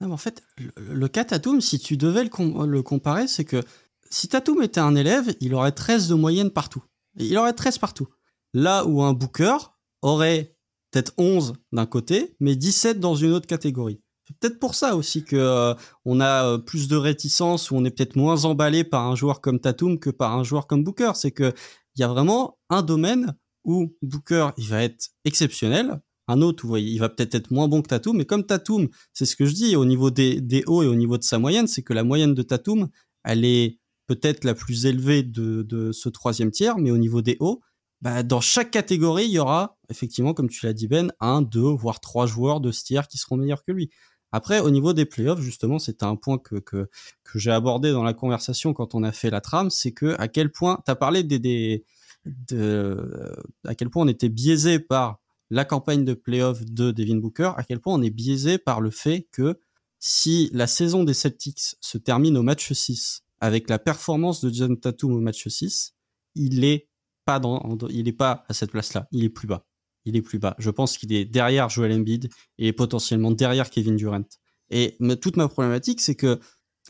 Non, mais en fait, le, cas Tatum, si tu devais le, comparer, c'est que si Tatum était un élève, il aurait 13 de moyenne partout. Il aurait 13 partout. Là où un Booker aurait peut-être 11 d'un côté, mais 17 dans une autre catégorie. C'est peut-être pour ça aussi que euh, on a euh, plus de réticence ou on est peut-être moins emballé par un joueur comme Tatum que par un joueur comme Booker. C'est que il y a vraiment un domaine où Booker il va être exceptionnel, un autre où il va peut-être être moins bon que Tatum. Mais comme Tatum, c'est ce que je dis au niveau des, des hauts et au niveau de sa moyenne, c'est que la moyenne de Tatum, elle est peut-être la plus élevée de, de ce troisième tiers, mais au niveau des hauts, bah, dans chaque catégorie, il y aura effectivement, comme tu l'as dit Ben, un, deux, voire trois joueurs de ce tiers qui seront meilleurs que lui. Après, au niveau des playoffs, justement, c'était un point que, que, que j'ai abordé dans la conversation quand on a fait la trame, c'est que à quel point, tu as parlé des, des de, à quel point on était biaisé par la campagne de playoffs de Devin Booker, à quel point on est biaisé par le fait que si la saison des Celtics se termine au match 6 avec la performance de John Tatum au match 6, il est pas dans, il est pas à cette place-là, il est plus bas il est plus bas. Je pense qu'il est derrière Joel Embiid et potentiellement derrière Kevin Durant. Et toute ma problématique, c'est que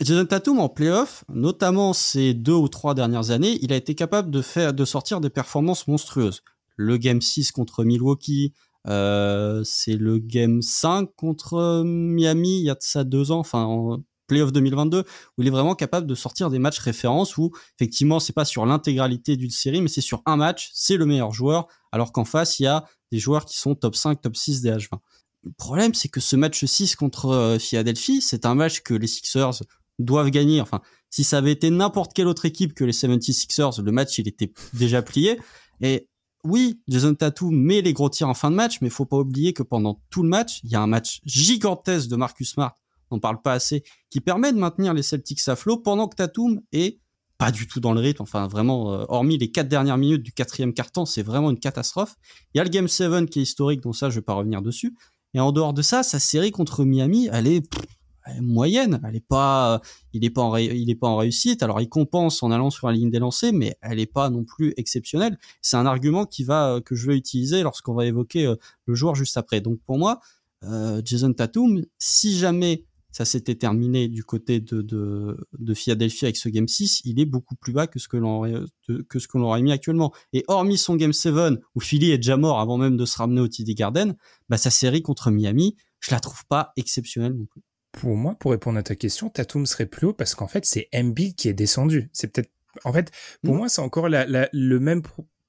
Jason Tatum en playoff, notamment ces deux ou trois dernières années, il a été capable de faire, de sortir des performances monstrueuses. Le game 6 contre Milwaukee, euh, c'est le game 5 contre Miami, il y a de ça deux ans, enfin, en playoff 2022, où il est vraiment capable de sortir des matchs références où, effectivement, c'est pas sur l'intégralité d'une série, mais c'est sur un match, c'est le meilleur joueur, alors qu'en face, il y a des joueurs qui sont top 5, top 6 des H20. le problème, c'est que ce match 6 contre euh, Philadelphie, c'est un match que les Sixers doivent gagner. Enfin, si ça avait été n'importe quelle autre équipe que les 76ers, le match, il était déjà plié. Et oui, Jason Tatum met les gros tirs en fin de match, mais faut pas oublier que pendant tout le match, il y a un match gigantesque de Marcus Smart, on parle pas assez, qui permet de maintenir les Celtics à flot pendant que Tatum est pas du tout dans le rythme. Enfin, vraiment, euh, hormis les quatre dernières minutes du quatrième quart-temps, c'est vraiment une catastrophe. Il y a le Game 7 qui est historique, donc ça, je vais pas revenir dessus. Et en dehors de ça, sa série contre Miami, elle est, moyenne. Elle est pas, il est pas en, il est pas en réussite. Alors, il compense en allant sur la ligne des lancers, mais elle est pas non plus exceptionnelle. C'est un argument qui va, que je vais utiliser lorsqu'on va évoquer euh, le joueur juste après. Donc, pour moi, euh, Jason Tatum, si jamais ça s'était terminé du côté de, de, de, Philadelphie avec ce Game 6, il est beaucoup plus bas que ce que l'on que ce que l'on aurait mis actuellement. Et hormis son Game 7, où Philly est déjà mort avant même de se ramener au TD Garden, bah, sa série contre Miami, je la trouve pas exceptionnelle non plus. Pour moi, pour répondre à ta question, Tatum serait plus haut parce qu'en fait, c'est Embiid qui est descendu. C'est peut-être, en fait, pour mm. moi, c'est encore la, la, le même,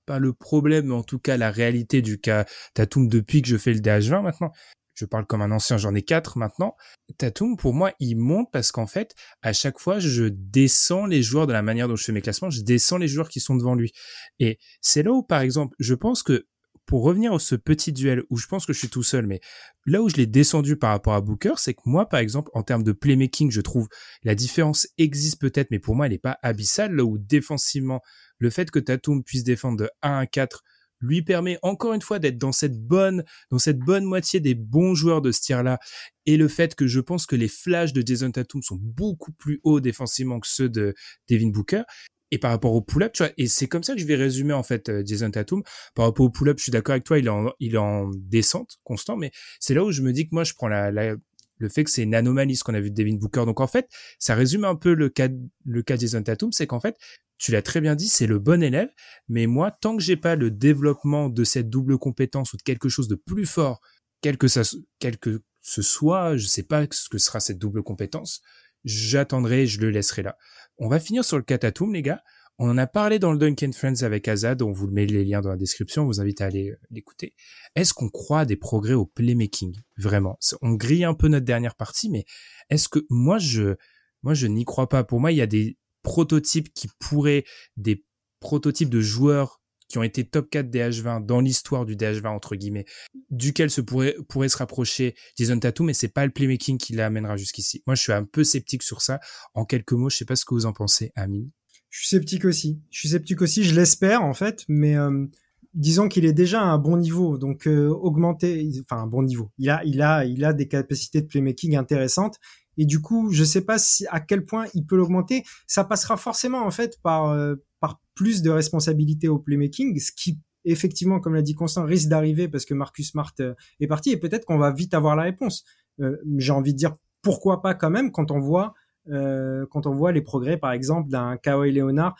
pas le problème, mais en tout cas la réalité du cas Tatum depuis que je fais le DH20 maintenant je parle comme un ancien, j'en ai quatre maintenant. Tatum, pour moi, il monte parce qu'en fait, à chaque fois, je descends les joueurs de la manière dont je fais mes classements, je descends les joueurs qui sont devant lui. Et c'est là où, par exemple, je pense que pour revenir à ce petit duel où je pense que je suis tout seul, mais là où je l'ai descendu par rapport à Booker, c'est que moi, par exemple, en termes de playmaking, je trouve la différence existe peut-être, mais pour moi, elle n'est pas abyssale. Là où défensivement, le fait que Tatum puisse défendre de 1 à 4 lui permet encore une fois d'être dans cette bonne, dans cette bonne moitié des bons joueurs de ce tir-là. Et le fait que je pense que les flashs de Jason Tatum sont beaucoup plus hauts défensivement que ceux de Devin Booker. Et par rapport au pull-up, tu vois, et c'est comme ça que je vais résumer en fait euh, Jason Tatum. Par rapport au pull-up, je suis d'accord avec toi, il est en, il est en descente constant, mais c'est là où je me dis que moi je prends la, la le fait que c'est une anomalie ce qu'on a vu de Devin Booker. Donc en fait, ça résume un peu le cas le cas Jason Tatum, c'est qu'en fait, tu l'as très bien dit, c'est le bon élève, mais moi, tant que j'ai pas le développement de cette double compétence ou de quelque chose de plus fort, quel que ça, quel que ce soit, je sais pas ce que sera cette double compétence, j'attendrai, je le laisserai là. On va finir sur le Katatum, les gars. On en a parlé dans le Duncan Friends avec Azad, on vous met les liens dans la description, on vous invite à aller euh, l'écouter. Est-ce qu'on croit des progrès au playmaking? Vraiment, on grille un peu notre dernière partie, mais est-ce que moi je, moi je n'y crois pas. Pour moi, il y a des prototypes qui pourraient, des prototypes de joueurs qui ont été top 4 DH20 dans l'histoire du DH20 entre guillemets, duquel se pourrait pourrait se rapprocher Jason Tatum, mais c'est pas le playmaking qui l'amènera jusqu'ici. Moi, je suis un peu sceptique sur ça. En quelques mots, je sais pas ce que vous en pensez, Amine. Je suis sceptique aussi. Je suis sceptique aussi. Je l'espère en fait, mais euh, disons qu'il est déjà à un bon niveau, donc euh, augmenter, enfin un bon niveau. Il a, il a, il a des capacités de playmaking intéressantes et du coup, je sais pas si à quel point il peut l'augmenter. Ça passera forcément en fait par euh, par plus de responsabilités au playmaking, ce qui effectivement, comme l'a dit Constant, risque d'arriver parce que Marcus Smart euh, est parti et peut-être qu'on va vite avoir la réponse. Euh, J'ai envie de dire pourquoi pas quand même quand on voit euh, quand on voit les progrès par exemple d'un Kawhi Leonard.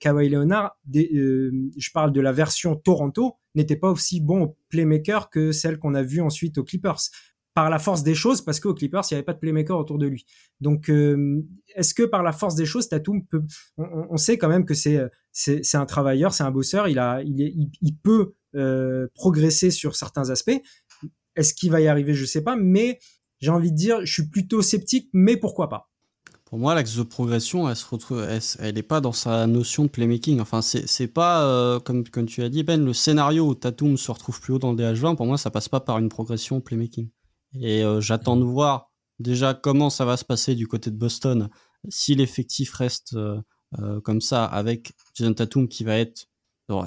Kawhi Leonard, je parle de la version Toronto, n'était pas aussi bon au playmaker que celle qu'on a vue ensuite aux Clippers par la force des choses, parce qu'au Clippers, il n'y avait pas de playmaker autour de lui. Donc, euh, est-ce que par la force des choses, Tatum peut, on, sait quand même que c'est, c'est, un travailleur, c'est un bosseur, il a, il, il, peut euh, progresser sur certains aspects. Est-ce qu'il va y arriver? Je sais pas, mais j'ai envie de dire, je suis plutôt sceptique, mais pourquoi pas? Pour moi, l'axe de progression, elle se retrouve, elle, n'est pas dans sa notion de playmaking. Enfin, c'est pas euh, comme comme tu as dit Ben, le scénario où Tatum se retrouve plus haut dans le DH20. Pour moi, ça passe pas par une progression playmaking. Et euh, j'attends de voir déjà comment ça va se passer du côté de Boston. Si l'effectif reste euh, euh, comme ça avec Jason Tatum qui va être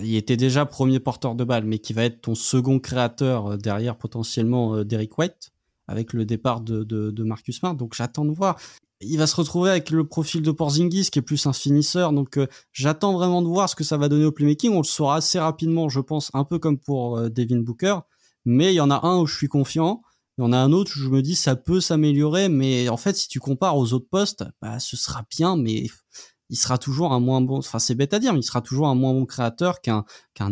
il était déjà premier porteur de balle mais qui va être ton second créateur derrière potentiellement Derek White avec le départ de, de, de Marcus Smart. Donc j'attends de voir. Il va se retrouver avec le profil de Porzingis qui est plus un finisseur. Donc j'attends vraiment de voir ce que ça va donner au playmaking. On le saura assez rapidement je pense un peu comme pour Devin Booker. Mais il y en a un où je suis confiant il y en a un autre où je me dis ça peut s'améliorer, mais en fait, si tu compares aux autres postes, bah, ce sera bien, mais il sera toujours un moins bon. Enfin, c'est bête à dire, mais il sera toujours un moins bon créateur qu'un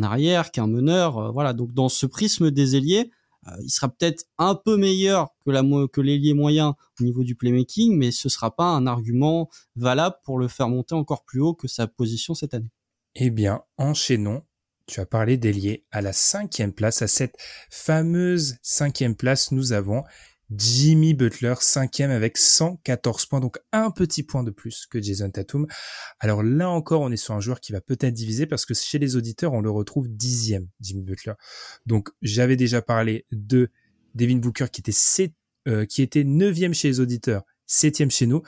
arrière, qu'un meneur. Euh, voilà. Donc, dans ce prisme des ailiers, euh, il sera peut-être un peu meilleur que la que l'ailier moyen au niveau du playmaking, mais ce sera pas un argument valable pour le faire monter encore plus haut que sa position cette année. Eh bien, enchaînons tu as parlé d'ailier. À la cinquième place, à cette fameuse cinquième place, nous avons Jimmy Butler, cinquième avec 114 points, donc un petit point de plus que Jason Tatum. Alors là encore, on est sur un joueur qui va peut-être diviser parce que chez les auditeurs, on le retrouve dixième, Jimmy Butler. Donc j'avais déjà parlé de Devin Booker qui était euh, qui était neuvième chez les auditeurs, septième chez nous.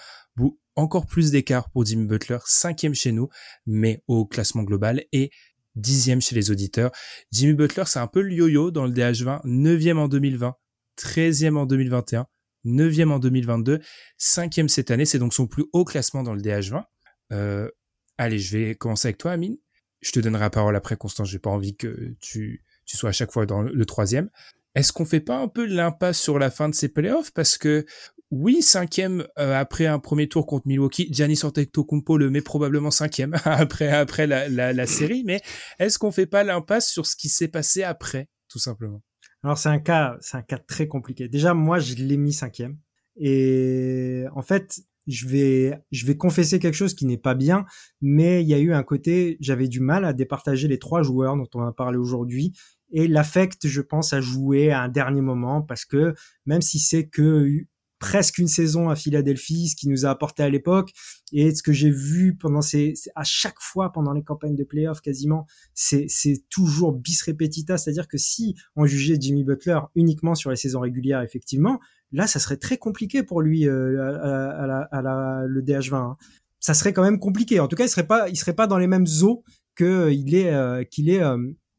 Encore plus d'écart pour Jimmy Butler, cinquième chez nous, mais au classement global et dixième chez les auditeurs. Jimmy Butler, c'est un peu le yo-yo dans le DH20, neuvième en 2020, 13e en 2021, 9e en 2022, 5e cette année. C'est donc son plus haut classement dans le DH20. Euh, allez, je vais commencer avec toi, Amine. Je te donnerai la parole après, Constance. J'ai pas envie que tu, tu sois à chaque fois dans le troisième. Est-ce qu'on fait pas un peu l'impasse sur la fin de ces playoffs? Parce que oui, cinquième euh, après un premier tour contre Milwaukee, Giannis Antetokounmpo le met probablement cinquième après après la, la, la série, mais est-ce qu'on fait pas l'impasse sur ce qui s'est passé après, tout simplement? Alors c'est un cas, c'est un cas très compliqué. Déjà moi je l'ai mis cinquième. Et en fait je vais je vais confesser quelque chose qui n'est pas bien, mais il y a eu un côté j'avais du mal à départager les trois joueurs dont on a parlé aujourd'hui. Et l'affect je pense a joué à un dernier moment parce que même si c'est que presque une saison à Philadelphie, ce qui nous a apporté à l'époque et ce que j'ai vu pendant ces, à chaque fois pendant les campagnes de playoffs quasiment, c'est, c'est toujours bis repetita, c'est-à-dire que si on jugeait Jimmy Butler uniquement sur les saisons régulières, effectivement, là, ça serait très compliqué pour lui euh, à, la, à la, le DH20. Hein. Ça serait quand même compliqué. En tout cas, il serait pas, il serait pas dans les mêmes eaux que euh, il est, euh, qu'il est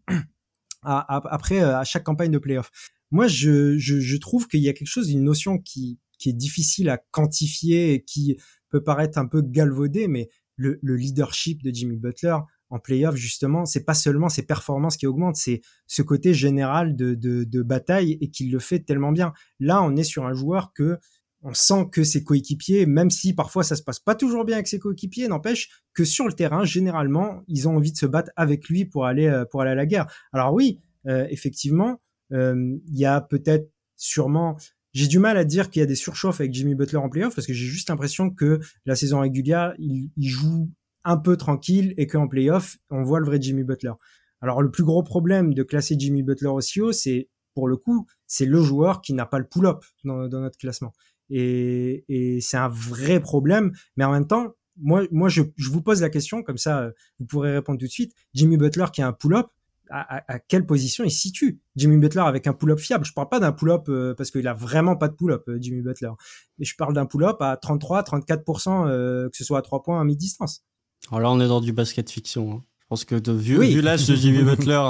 après à chaque campagne de playoffs. Moi, je, je, je trouve qu'il y a quelque chose, une notion qui, qui est difficile à quantifier et qui peut paraître un peu galvaudé, mais le, leadership de Jimmy Butler en playoff, justement, c'est pas seulement ses performances qui augmentent, c'est ce côté général de, bataille et qu'il le fait tellement bien. Là, on est sur un joueur que on sent que ses coéquipiers, même si parfois ça se passe pas toujours bien avec ses coéquipiers, n'empêche que sur le terrain, généralement, ils ont envie de se battre avec lui pour aller euh, pour aller à la guerre. Alors oui, euh, effectivement, euh, il y a peut-être sûrement j'ai du mal à dire qu'il y a des surchauffes avec Jimmy Butler en playoff parce que j'ai juste l'impression que la saison régulière, il, joue un peu tranquille et qu'en playoff, on voit le vrai Jimmy Butler. Alors le plus gros problème de classer Jimmy Butler aussi haut, c'est pour le coup, c'est le joueur qui n'a pas le pull-up dans, notre classement. Et, et c'est un vrai problème, mais en même temps, moi, je, je vous pose la question, comme ça vous pourrez répondre tout de suite. Jimmy Butler qui a un pull-up, à, quelle position il se situe. Jimmy Butler avec un pull-up fiable. Je parle pas d'un pull-up euh, parce qu'il a vraiment pas de pull-up, euh, Jimmy Butler. Mais je parle d'un pull-up à 33, 34%, euh, que ce soit à 3 points à mi-distance. Alors là, on est dans du basket fiction. Hein. Je pense que de, vu, vu l'âge de Jimmy Butler,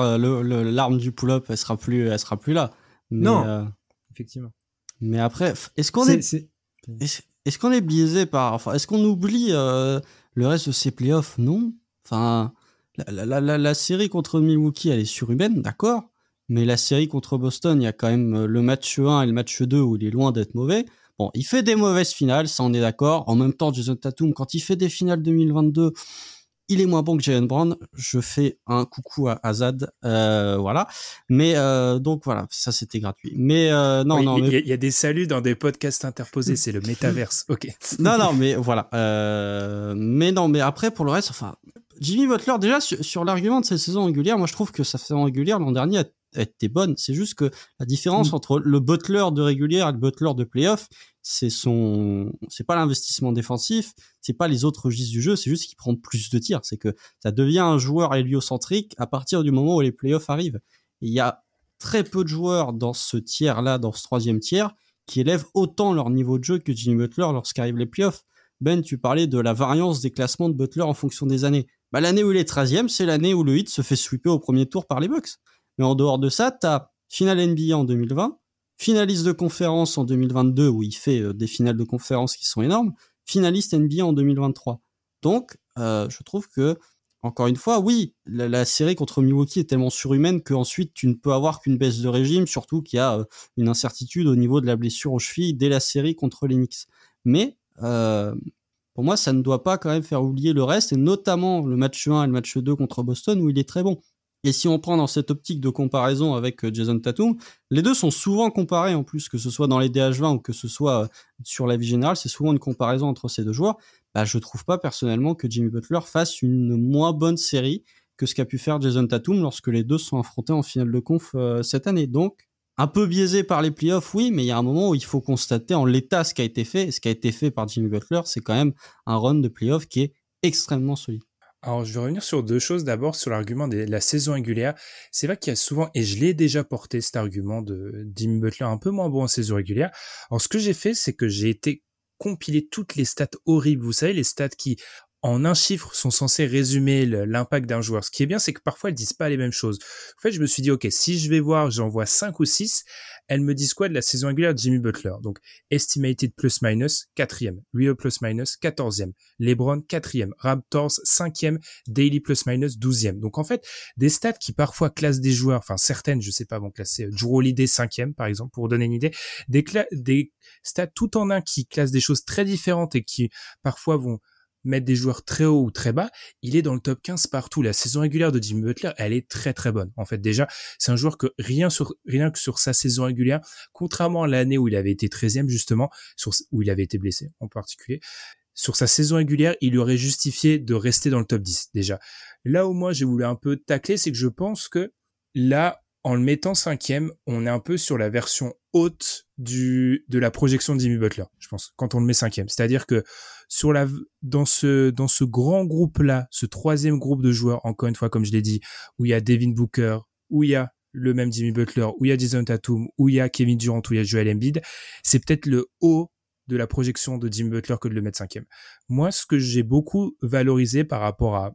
l'arme du pull-up, elle sera plus, elle sera plus là. non, effectivement. Mais après, est-ce qu'on est, est-ce qu'on est biaisé par, enfin, est-ce qu'on oublie le reste de ces playoffs? Non. Enfin, la, série contre Milwaukee, elle est surhumaine, d'accord, mais la série contre Boston, il y a quand même euh, le match 1 et le match 2 où il est loin d'être mauvais. Bon, il fait des mauvaises finales, ça on est d'accord. En même temps, Jason Tatum, quand il fait des finales 2022, il est moins bon que Jalen Brown. Je fais un coucou à Azad, euh, voilà. Mais euh, donc voilà, ça c'était gratuit. Mais non, non. Il y, a des saluts dans des podcasts interposés, c'est le métaverse. Ok. non, non, mais voilà. mais non, mais après pour le reste, enfin, Jimmy Butler, déjà sur, l'argument de cette saison régulière, moi je trouve que sa saison régulière l'an dernier a, été bonne. C'est juste que la différence mm. entre le Butler de régulière et le Butler de playoff, c'est son, c'est pas l'investissement défensif, c'est pas les autres registres du jeu, c'est juste qu'il prend plus de tirs. C'est que ça devient un joueur héliocentrique à partir du moment où les playoffs arrivent. il y a très peu de joueurs dans ce tiers-là, dans ce troisième tiers, qui élèvent autant leur niveau de jeu que Jimmy Butler lorsqu'arrivent les playoffs. Ben, tu parlais de la variance des classements de Butler en fonction des années. Bah, l'année où il est 13e, c'est l'année où le hit se fait sweeper au premier tour par les Bucks. Mais en dehors de ça, t'as finale NBA en 2020, finaliste de conférence en 2022 où il fait euh, des finales de conférence qui sont énormes, finaliste NBA en 2023. Donc, euh, je trouve que, encore une fois, oui, la, série contre Milwaukee est tellement surhumaine qu'ensuite tu ne peux avoir qu'une baisse de régime, surtout qu'il y a euh, une incertitude au niveau de la blessure aux chevilles dès la série contre les Knicks. Mais pour moi, ça ne doit pas quand même faire oublier le reste, et notamment le match 1 et le match 2 contre Boston, où il est très bon. Et si on prend dans cette optique de comparaison avec euh, Jason Tatum, les deux sont souvent comparés en plus, que ce soit dans les DH20 ou que ce soit euh, sur la vie générale, c'est souvent une comparaison entre ces deux joueurs. Bah, je trouve pas personnellement que Jimmy Butler fasse une moins bonne série que ce qu'a pu faire Jason Tatum lorsque les deux sont affrontés en finale de conf cette année. Donc, un peu biaisé par les playoffs, oui, mais il y a un moment où il faut constater en l'état ce qui a été fait. Ce qui a été fait par Jimmy Butler, c'est quand même un run de playoffs qui est extrêmement solide. Alors, je vais revenir sur deux choses. D'abord, sur l'argument de la saison régulière. C'est vrai qu'il y a souvent, et je l'ai déjà porté, cet argument de Jimmy Butler un peu moins bon en saison régulière. Alors, ce que j'ai fait, c'est que j'ai été compiler toutes les stats horribles. Vous savez, les stats qui, en un chiffre, sont censés résumer l'impact d'un joueur. Ce qui est bien, c'est que parfois, elles disent pas les mêmes choses. En fait, je me suis dit, OK, si je vais voir, j'en vois 5 ou 6, elles me disent quoi de la saison régulière de Jimmy Butler? Donc, estimated plus minus, quatrième. Real plus minus, quatorzième. LeBron, quatrième. Raptors, cinquième. Daily plus minus, douzième. Donc, en fait, des stats qui parfois classent des joueurs, enfin, certaines, je sais pas, vont classer Drew Holiday cinquième, par exemple, pour donner une idée. Des, des stats tout en un qui classent des choses très différentes et qui parfois vont mettre des joueurs très haut ou très bas, il est dans le top 15 partout. La saison régulière de Jimmy Butler, elle est très très bonne. En fait, déjà, c'est un joueur que rien sur rien que sur sa saison régulière, contrairement à l'année où il avait été 13e justement, où il avait été blessé en particulier, sur sa saison régulière, il aurait justifié de rester dans le top 10 déjà. Là où moi j'ai voulu un peu tacler, c'est que je pense que là, en le mettant cinquième, on est un peu sur la version haute du de la projection de Jimmy Butler, je pense, quand on le met cinquième. C'est-à-dire que sur la dans ce dans ce grand groupe là, ce troisième groupe de joueurs, encore une fois comme je l'ai dit, où il y a Devin Booker, où il y a le même Jimmy Butler, où il y a Jason Tatum, où il y a Kevin Durant, où il y a Joel Embiid, c'est peut-être le haut de la projection de Jimmy Butler que de le mettre cinquième. Moi, ce que j'ai beaucoup valorisé par rapport à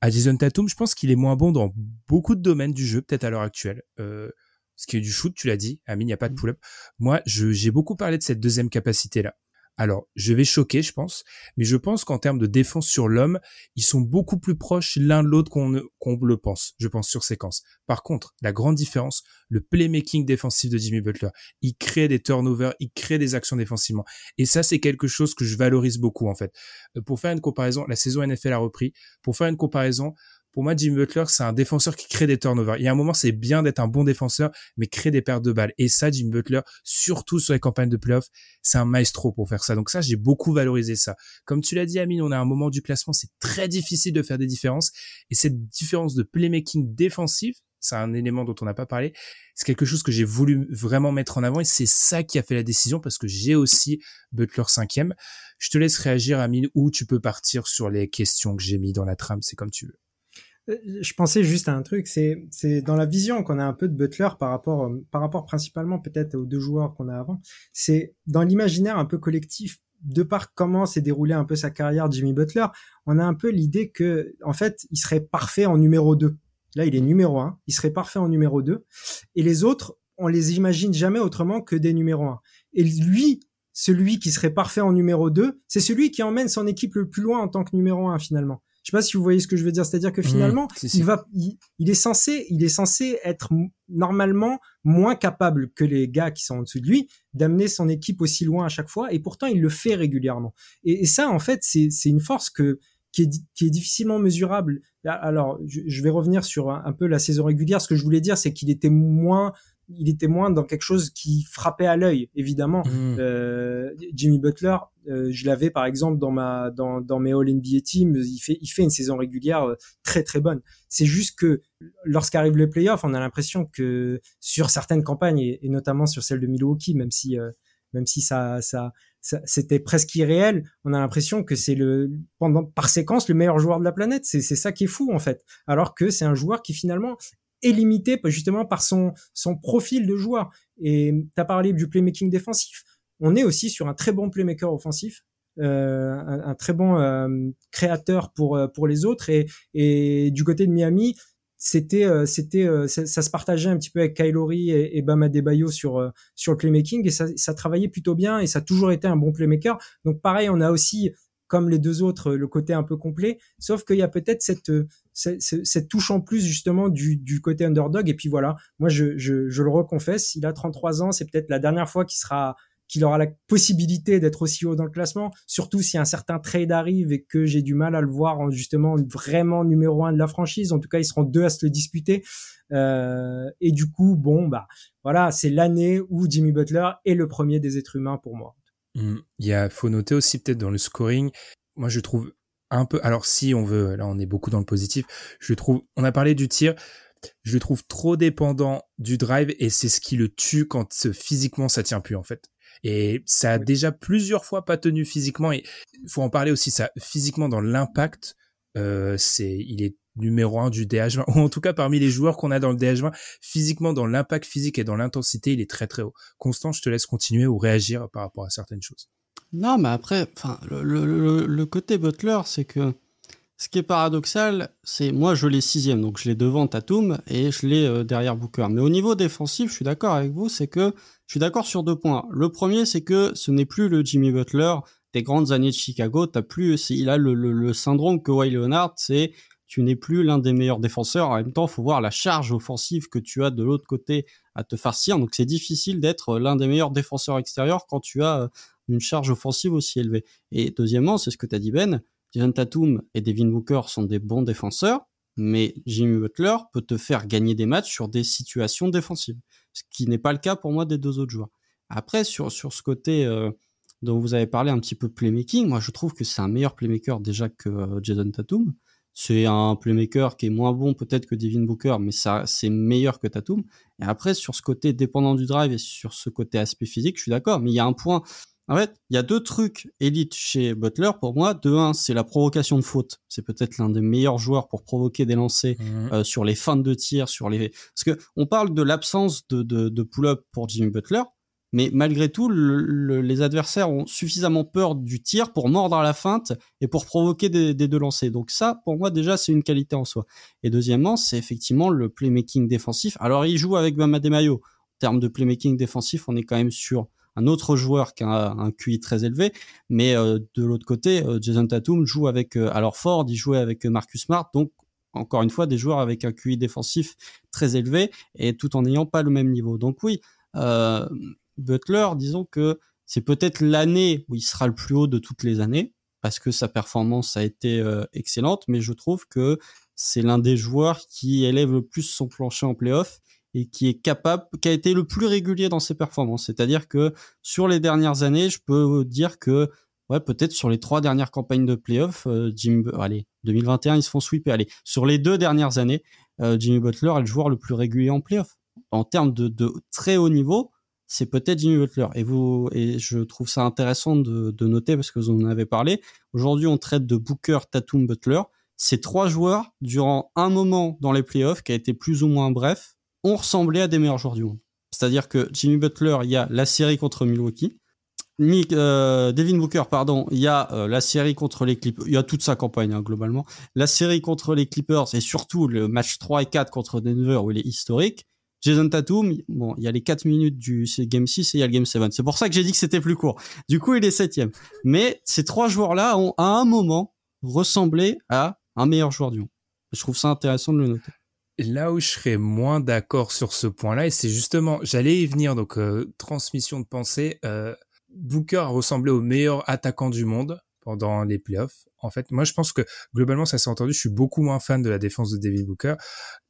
à Jason Tatum, je pense qu'il est moins bon dans beaucoup de domaines du jeu, peut-être à l'heure actuelle. Euh, ce qui est du shoot, tu l'as dit, Amine, il n'y a pas de mm. pull-up. Moi, j'ai beaucoup parlé de cette deuxième capacité-là. Alors, je vais choquer, je pense, mais je pense qu'en termes de défense sur l'homme, ils sont beaucoup plus proches l'un de l'autre qu'on le pense, je pense, sur séquence. Par contre, la grande différence, le playmaking défensif de Jimmy Butler, il crée des turnovers, il crée des actions défensivement. Et ça, c'est quelque chose que je valorise beaucoup, en fait. Euh, pour faire une comparaison, la saison NFL a repris. Pour faire une comparaison, pour moi, Jimmy Butler, c'est un défenseur qui crée des turnovers. Il y a un moment, c'est bien d'être un bon défenseur, mais créer des pertes de balles. Et ça, Jimmy Butler, surtout sur les campagnes de playoffs, c'est un maestro pour faire ça. Donc ça, j'ai beaucoup valorisé ça. Comme tu l'as dit, Amine, on a un moment du classement, c'est très difficile de faire des différences. Et cette différence de playmaking défensif, c'est un élément dont on n'a pas parlé. C'est quelque chose que j'ai voulu vraiment mettre en avant et c'est ça qui a fait la décision parce que j'ai aussi Butler cinquième. Je te laisse réagir, Amine, ou tu peux partir sur les questions que j'ai mis dans la trame. C'est comme tu veux. Euh, je pensais juste à un truc, c'est dans la vision qu'on a un peu de Butler par rapport euh, par rapport principalement peut-être aux deux joueurs qu'on a avant. C'est dans l'imaginaire un peu collectif de par comment s'est déroulé un peu sa carrière Jimmy Butler, on a un peu l'idée que en fait, il serait parfait en numéro 2. Là, il est numéro 1, il serait parfait en numéro 2 et les autres, on les imagine jamais autrement que des numéros 1. Et lui, celui qui serait parfait en numéro 2, c'est celui qui emmène son équipe le plus loin en tant que numéro 1 finalement. Je sais pas si vous voyez ce que je veux dire, c'est-à-dire que mmh, finalement, il va, il, est censé, il est censé être normalement moins capable que les gars qui sont en dessous de lui d'amener son équipe aussi loin à chaque fois, et pourtant il le fait régulièrement. Et, ça, en fait, c'est une force que qui est, qui est difficilement mesurable. Alors, je, vais revenir sur un, peu la saison régulière. Ce que je voulais dire, c'est qu'il était moins il était moins dans quelque chose qui frappait à l'œil, évidemment. Mmh. Euh, Jimmy Butler, euh, je l'avais par exemple dans ma dans, dans mes All NBA Teams, il fait il fait une saison régulière euh, très très bonne. C'est juste que lorsqu'arrive le playoff, on a l'impression que sur certaines campagnes et, notamment sur celle de Milwaukee, même si euh, même si ça ça, ça c'était presque irréel, on a l'impression que c'est le pendant par séquence le meilleur joueur de la planète. C'est c'est ça qui est fou en fait. Alors que c'est un joueur qui finalement est limité justement par son, son profil de joueur. Et tu as parlé du playmaking défensif. On est aussi sur un très bon playmaker offensif, euh, un, très bon euh, créateur pour euh, pour les autres. Et, et du côté de Miami, c'était c'était ça, se partageait un petit peu avec Kylori et, et Bam Adebayo sur sur le playmaking et ça, ça travaillait plutôt bien et ça a toujours été un bon playmaker. Donc pareil, on a aussi comme les deux autres, le côté un peu complet, sauf qu'il y a peut-être cette, cette, touche en plus justement du, côté underdog. Et puis voilà, moi je, le reconfesse, il a 33 ans, c'est peut-être la dernière fois qu'il sera qu'il aura la possibilité d'être aussi haut dans le classement, surtout si un certain trade arrive et que j'ai du mal à le voir en justement vraiment numéro un de la franchise. En tout cas, ils seront deux à se le disputer. Euh, et du coup, bon, bah voilà, c'est l'année où Jimmy Butler est le premier des êtres humains pour moi. Mmh. Il faut noter aussi peut-être dans le scoring, moi je trouve un peu. Alors si on veut, là on est beaucoup dans le positif. Je trouve, on a parlé du tir. Je le trouve trop dépendant du drive et c'est ce qui le tue quand physiquement ça tient plus en fait. Et ça a déjà plusieurs fois pas tenu physiquement et il faut en parler aussi ça physiquement dans l'impact. Euh, c'est, il est numéro un du DH20 ou en tout cas parmi les joueurs qu'on a dans le DH20 physiquement dans l'impact physique et dans l'intensité il est très très haut. Constant, je te laisse continuer ou réagir par rapport à certaines choses. Non, mais après, le, le, côté Butler, c'est que ce qui est paradoxal, c'est moi je l'ai sixième, donc je l'ai devant Tatum et je l'ai euh, derrière Booker. Mais au niveau défensif, je suis d'accord avec vous, c'est que je suis d'accord sur deux points. Le premier, c'est que ce n'est plus le Jimmy Butler des grandes années de Chicago. T'as plus, il a le, syndrome que Kawhi Leonard, c'est tu n'es plus l'un des meilleurs défenseurs. En même temps, faut voir la charge offensive que tu as de l'autre côté à te farcir. Donc c'est difficile d'être l'un des meilleurs défenseurs extérieurs quand tu as euh, une charge offensive aussi élevée. Et deuxièmement, c'est ce que tu as dit Ben, Jason Tatum et Devin Booker sont des bons défenseurs, mais Jimmy Butler peut te faire gagner des matchs sur des situations défensives, ce qui n'est pas le cas pour moi des deux autres joueurs. Après, sur, sur ce côté euh, dont vous avez parlé un petit peu playmaking, moi je trouve que c'est un meilleur playmaker déjà que euh, Jason Tatum. C'est un playmaker qui est moins bon peut-être que Devin Booker, mais ça c'est meilleur que Tatum. Et après, sur ce côté dépendant du drive et sur ce côté aspect physique, je suis d'accord, mais il y a un point en fait, il y a deux trucs élites chez Butler pour moi. De un, c'est la provocation de faute. C'est peut-être l'un des meilleurs joueurs pour provoquer des lancers mhm. euh, sur les fins de tir, sur les. Parce que on parle de l'absence de, de, pull-up pour Jimmy Butler, mais malgré tout, les adversaires ont suffisamment peur du tir pour mordre à la feinte et pour provoquer des, des deux lancers. Donc ça, pour moi, déjà, c'est une qualité en soi. Et deuxièmement, c'est effectivement le playmaking défensif. Alors, il joue avec Bama Mayo. En termes de playmaking défensif, on est quand même sur un autre joueur qui a un QI très élevé, mais euh, de l'autre côté, euh, Jason Tatum joue avec euh, alors Ford, il jouait avec Marcus Smart, donc encore une fois des joueurs avec un QI défensif très élevé et tout en n'ayant pas le même niveau. Donc oui, Butler, disons que c'est peut-être l'année où il sera le plus haut de toutes les années parce que sa performance a été excellente, mais je trouve que c'est l'un des joueurs qui élève le plus son plancher en playoff et qui est capable, qui a été le plus régulier dans ses performances. C'est-à-dire que sur les dernières années, je peux dire que ouais, peut-être sur les trois dernières campagnes de playoff, euh, Jim, allez, 2021, ils se font sweeper. Allez, sur les deux dernières années, euh, Jimmy Butler est le joueur le plus régulier en playoff. En termes de, de très haut niveau, c'est peut-être Jimmy Butler. Et vous, et je trouve ça intéressant de, de noter parce que vous en avez parlé. Aujourd'hui, on traite de Booker, Tatum, Butler. Ces trois joueurs, durant un moment dans les playoffs, qui a été plus ou moins bref, ont ressemblé à des meilleurs joueurs du monde. C'est-à-dire que Jimmy Butler, il y a la série contre Milwaukee. Nick, euh, Devin Booker, pardon, il y a euh, la série contre les Clippers, il y a toute sa campagne hein, globalement. La série contre les Clippers et surtout le match 3 et 4 contre Denver où il est historique. Jason Tatum, bon, il y a les 4 minutes du game 6 et il y a le game 7. C'est pour ça que j'ai dit que c'était plus court. Du coup, il est septième. Mais ces trois joueurs-là ont à un moment ressemblé à un meilleur joueur du monde. Je trouve ça intéressant de le noter là où je serais moins d'accord sur ce point-là, et c'est justement, j'allais y venir, donc euh, transmission de pensée, euh, Booker a ressemblé au meilleur attaquant du monde pendant les playoffs. En fait, moi je pense que globalement ça s'est entendu, je suis beaucoup moins fan de la défense de David Booker.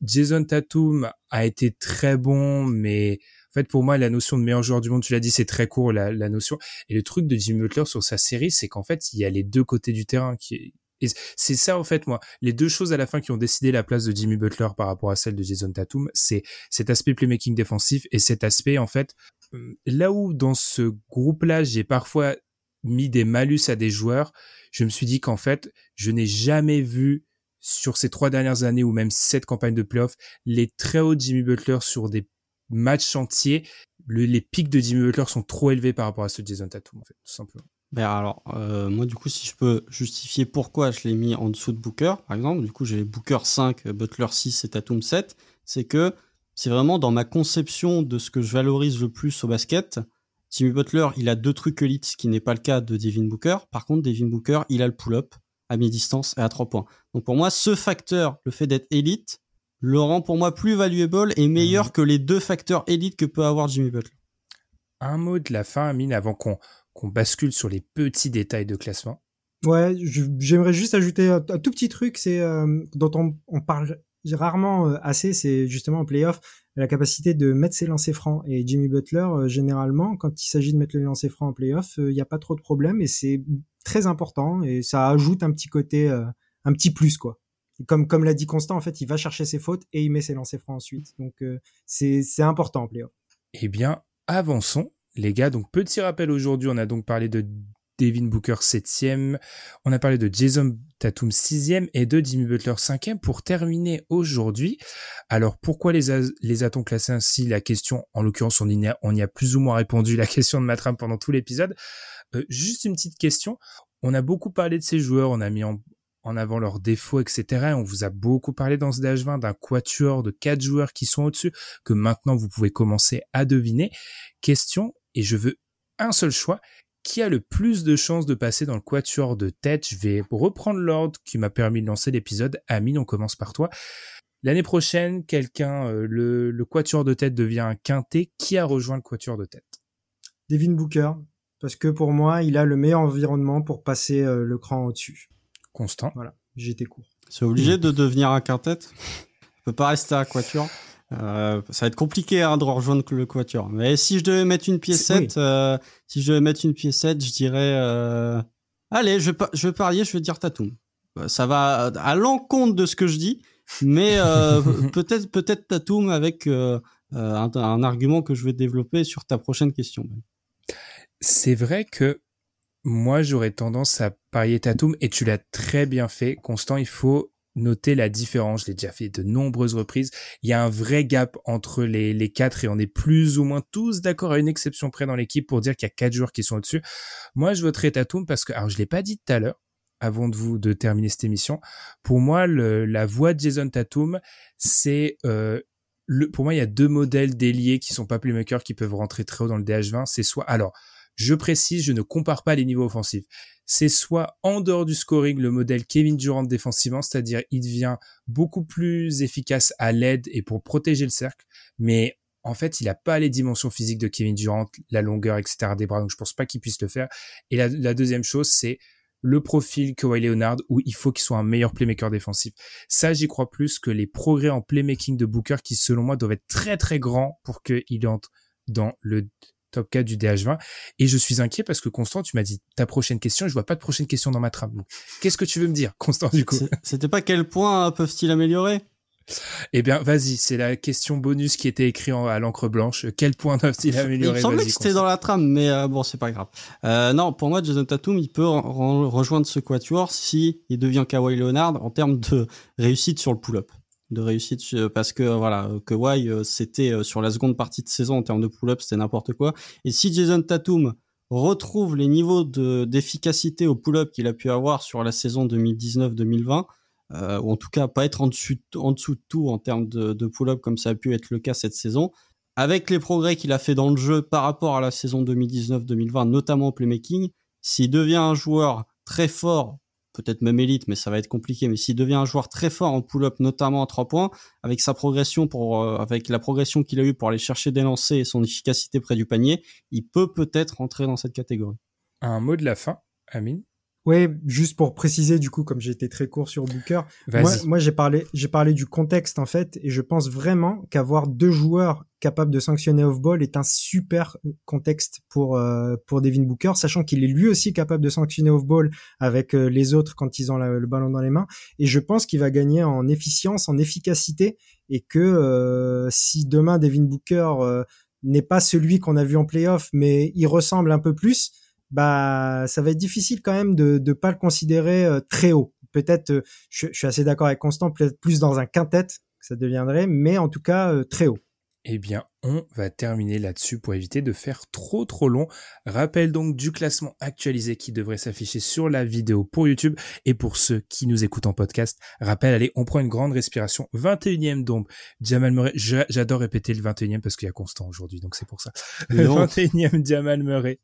Jason Tatum a été très bon, mais en fait pour moi la notion de meilleur joueur du monde, tu l'as dit, c'est très court la, la notion. Et le truc de Jimmy Butler sur sa série, c'est qu'en fait il y a les deux côtés du terrain qui et c'est ça en fait moi, les deux choses à la fin qui ont décidé la place de Jimmy Butler par rapport à celle de Jason Tatum, c'est cet aspect playmaking défensif et cet aspect en fait là où dans ce groupe-là j'ai parfois mis des malus à des joueurs, je me suis dit qu'en fait je n'ai jamais vu sur ces trois dernières années ou même cette campagne de playoff les très hauts Jimmy Butler sur des matchs entiers, les pics de Jimmy Butler sont trop élevés par rapport à ceux de Jason Tatum en fait tout simplement. Ben alors, euh, moi du coup, si je peux justifier pourquoi je l'ai mis en dessous de Booker, par exemple, du coup j'ai Booker 5, Butler 6 et Tatum 7, c'est que c'est vraiment dans ma conception de ce que je valorise le plus au basket. Jimmy Butler, il a deux trucs élites, ce qui n'est pas le cas de Devin Booker. Par contre, Devin Booker, il a le pull-up à mi-distance et à 3 points. Donc pour moi, ce facteur, le fait d'être élite, le rend pour moi plus valuable et meilleur mmh. que les deux facteurs élites que peut avoir Jimmy Butler. Un mot de la fin, Amine, avant qu'on qu'on bascule sur les petits détails de classement. Ouais, j'aimerais juste ajouter un, tout petit truc, c'est euh, dont on, parle rarement euh, assez, c'est justement en playoff la capacité de mettre ses lancers francs. Et Jimmy Butler, euh, généralement, quand il s'agit de mettre les lancers francs en playoff, il n'y a pas trop de problèmes et c'est très important et ça ajoute un petit côté, un petit plus quoi. comme comme l'a dit Constant, en fait, il va chercher ses fautes et il met ses lancers francs ensuite. Donc c'est c'est important en playoff. Eh bien, avançons les gars. Donc petit rappel aujourd'hui, on a donc parlé de Devin Booker 7 On a parlé de Jason Tatum 6 et de Jimmy Butler 5 pour terminer aujourd'hui. Alors pourquoi les, les a-t-on classés ainsi? La question, en l'occurrence, on, y a, on y a plus ou moins répondu la question de Matram pendant tout l'épisode. Euh, juste une petite question. On a beaucoup parlé de ces joueurs, on a mis en, en avant leurs défauts, etc. on vous a beaucoup parlé dans ce DH20 d'un quatuor de quatre joueurs qui sont au-dessus, que maintenant vous pouvez commencer à deviner. Question, et je veux un seul choix qui a le plus de chances de passer dans le quatuor de tête? Je vais reprendre l'ordre qui m'a permis de lancer l'épisode. Amine, on commence par toi. L'année prochaine, quelqu'un, euh, le, quatuor de tête devient un quintet. Qui a rejoint le quatuor de tête? Devin Booker, parce que pour moi, il a le meilleur environnement pour passer euh, le cran au-dessus. Constant. Voilà, j'étais court. C'est obligé de devenir un quintet? On peut pas rester à quatuor? Euh, ça va être compliqué hein, de rejoindre le quatuor. Mais si je devais mettre une piécette, euh, si je devais mettre une piécette, je dirais, euh... allez, je, je vais parier, je vais dire Tatum. Ça va à l'encontre de ce que je dis, mais peut-être peut-être Tatum avec un, un, argument que je vais développer sur ta prochaine question. C'est vrai que moi j'aurais tendance à parier Tatum et tu l'as très bien fait, Constant. Il faut noter la différence. Je l'ai déjà fait de nombreuses reprises. Il y a un vrai gap entre les, les quatre et on est plus ou moins tous d'accord à une exception près dans l'équipe pour dire qu'il y a quatre joueurs qui sont au-dessus. Moi, je voterai Tatum parce que, alors je l'ai pas dit tout à l'heure, avant de vous de terminer cette émission. Pour moi, le, la voix de Jason Tatum, c'est euh, le, pour moi, il y a deux modèles d'ailier qui sont pas playmakers qui peuvent rentrer très haut dans le DH20. C'est soit, alors, je précise, je ne compare pas les niveaux offensifs c'est soit en dehors du scoring le modèle Kevin Durant défensivement, c'est-à-dire il devient beaucoup plus efficace à l'aide et pour protéger le cercle, mais en fait, il n'a pas les dimensions physiques de Kevin Durant, la longueur, etc. des bras, donc je pense pas qu'il puisse le faire. Et la, deuxième chose, c'est le profil Kawhi Leonard où il faut qu'il soit un meilleur playmaker défensif. Ça, j'y crois plus que les progrès en playmaking de Booker qui, selon moi, doivent être très très grands pour qu'il entre dans le top 4 du DH20. Et je suis inquiet parce que Constant, tu m'as dit ta prochaine question, je vois pas de prochaine question dans ma trame. Qu'est-ce que tu veux me dire, Constant, du coup? C'était pas quel point peuvent-ils améliorer? Eh bien, vas-y, c'est la question bonus qui était écrite à l'encre blanche. Quel point doivent-ils améliorer? Il me semblait que c'était dans la trame, mais euh, bon, c'est pas grave. Euh, non, pour moi, Jason Tatum, il peut rejoindre ce quatuor si il devient Kawhi Leonard en termes de réussite sur le pull-up de réussite parce que voilà que euh, c'était euh, sur la seconde partie de saison en termes de pull-up c'était n'importe quoi. Et si Jason Tatum retrouve les niveaux de d'efficacité au pull-up qu'il a pu avoir sur la saison 2019-2020 euh, ou en tout cas pas être en dessous en dessous de tout en termes de, de pull-up comme ça a pu être le cas cette saison avec les progrès qu'il a fait dans le jeu par rapport à la saison 2019-2020 notamment au playmaking s'il devient un joueur très fort peut-être même élite, mais ça va être compliqué. Mais s'il devient un joueur très fort en pull-up, notamment à trois points, avec sa progression pour, euh, avec la progression qu'il a eu pour aller chercher des lancers et son efficacité près du panier, il peut peut-être rentrer dans cette catégorie. Un mot de la fin, Amine? Ouais, juste pour préciser du coup, comme j'ai été très court sur Booker, moi, moi j'ai parlé, j'ai parlé du contexte en fait, et je pense vraiment qu'avoir deux joueurs capables de sanctionner off-ball est un super contexte pour euh, pour Devin Booker, sachant qu'il est lui aussi capable de sanctionner off-ball avec euh, les autres quand ils ont le ballon dans les mains, et je pense qu'il va gagner en efficience, en efficacité, et que euh, si demain Devin Booker n'est pas celui qu'on a vu en playoff, mais il ressemble un peu plus bah ça va être difficile quand même de ne pas le considérer euh, très haut. Peut-être, euh, je, suis assez d'accord avec Constant, peut-être plus dans un quintet que ça deviendrait, mais en tout cas euh, très haut. Eh bien, on va terminer là-dessus pour éviter de faire trop trop long. Rappel donc du classement actualisé qui devrait s'afficher sur la vidéo pour YouTube. Et pour ceux qui nous écoutent en podcast, rappel, allez, on prend une grande respiration. 21e donc, Jamal Murray. J'adore répéter le 21e parce qu'il y a Constant aujourd'hui, donc c'est pour ça. Le 21e Jamal Murray.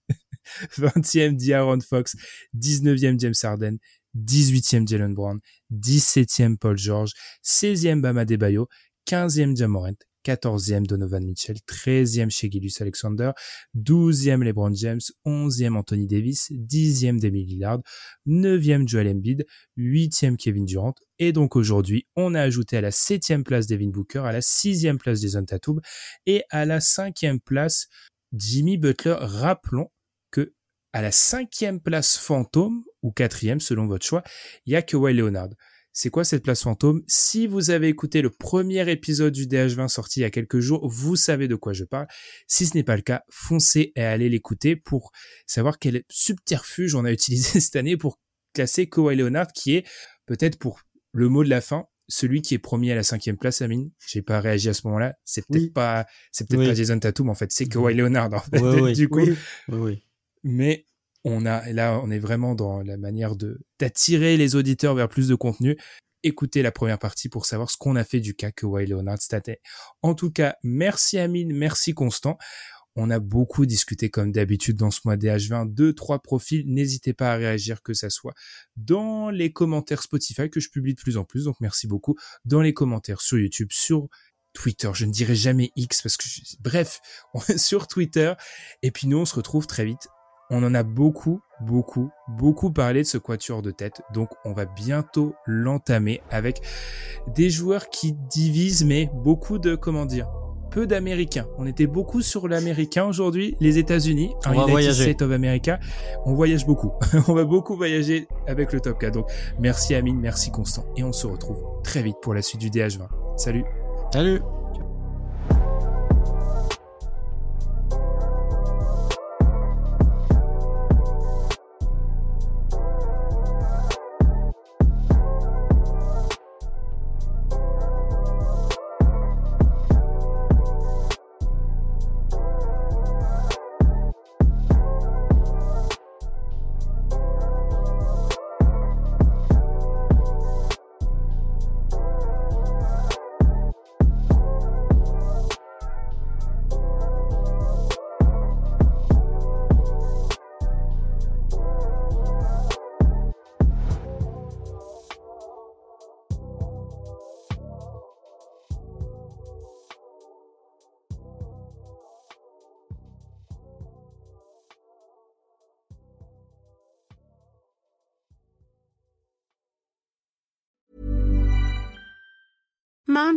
20e D'Aaron Fox, 19e James Harden, 18e Jalen Brown, 17e Paul George, 16e Bama Debayo, 15e Jamorant, 14e Donovan Mitchell, 13e chez Gilus Alexander, 12e LeBron James, 11e Anthony Davis, 10e Demi Lillard, 9e Joel Embiid, 8e Kevin Durant, et donc aujourd'hui, on a ajouté à la 7e place Devin Booker, à la 6e place Jason Tatum, et à la 5e place Jimmy Butler. Rappelons à la cinquième place fantôme, ou quatrième selon votre choix, il y a Kawhi Leonard. C'est quoi cette place fantôme? Si vous avez écouté le premier épisode du DH20 sorti il y a quelques jours, vous savez de quoi je parle. Si ce n'est pas le cas, foncez et allez l'écouter pour savoir quel subterfuge on a utilisé cette année pour classer Kawhi Leonard, qui est peut-être pour le mot de la fin, celui qui est promis à la cinquième place, Amine. J'ai pas réagi à ce moment-là. C'est peut-être pas, c'est peut-être pas Jason Tatum en fait, c'est Kawhi Leonard en fait. du coup, oui. Mais on a là on est vraiment dans la manière de d'attirer les auditeurs vers plus de contenu. Écoutez la première partie pour savoir ce qu'on a fait du cas que Leonard State. En tout cas, merci Amine, merci Constant. On a beaucoup discuté comme d'habitude dans ce mois des H20, deux, trois profils. N'hésitez pas à réagir que ça soit dans les commentaires Spotify que je publie de plus en plus. Donc merci beaucoup. Dans les commentaires sur YouTube, sur Twitter. Je ne dirai jamais X parce que bref, on est sur Twitter. Et puis nous, on se retrouve très vite on en a beaucoup, beaucoup, beaucoup parlé de ce quatuor de tête, donc on va bientôt l'entamer avec des joueurs qui divisent, mais beaucoup de, comment dire, peu d'Américains. On était beaucoup sur l'Américain aujourd'hui, les États-Unis, on va voyager. State of America. On voyage beaucoup. on va beaucoup voyager avec le Top 4. Donc merci Amine, merci Constant, et on se retrouve très vite pour la suite du DH20. Salut. Salut.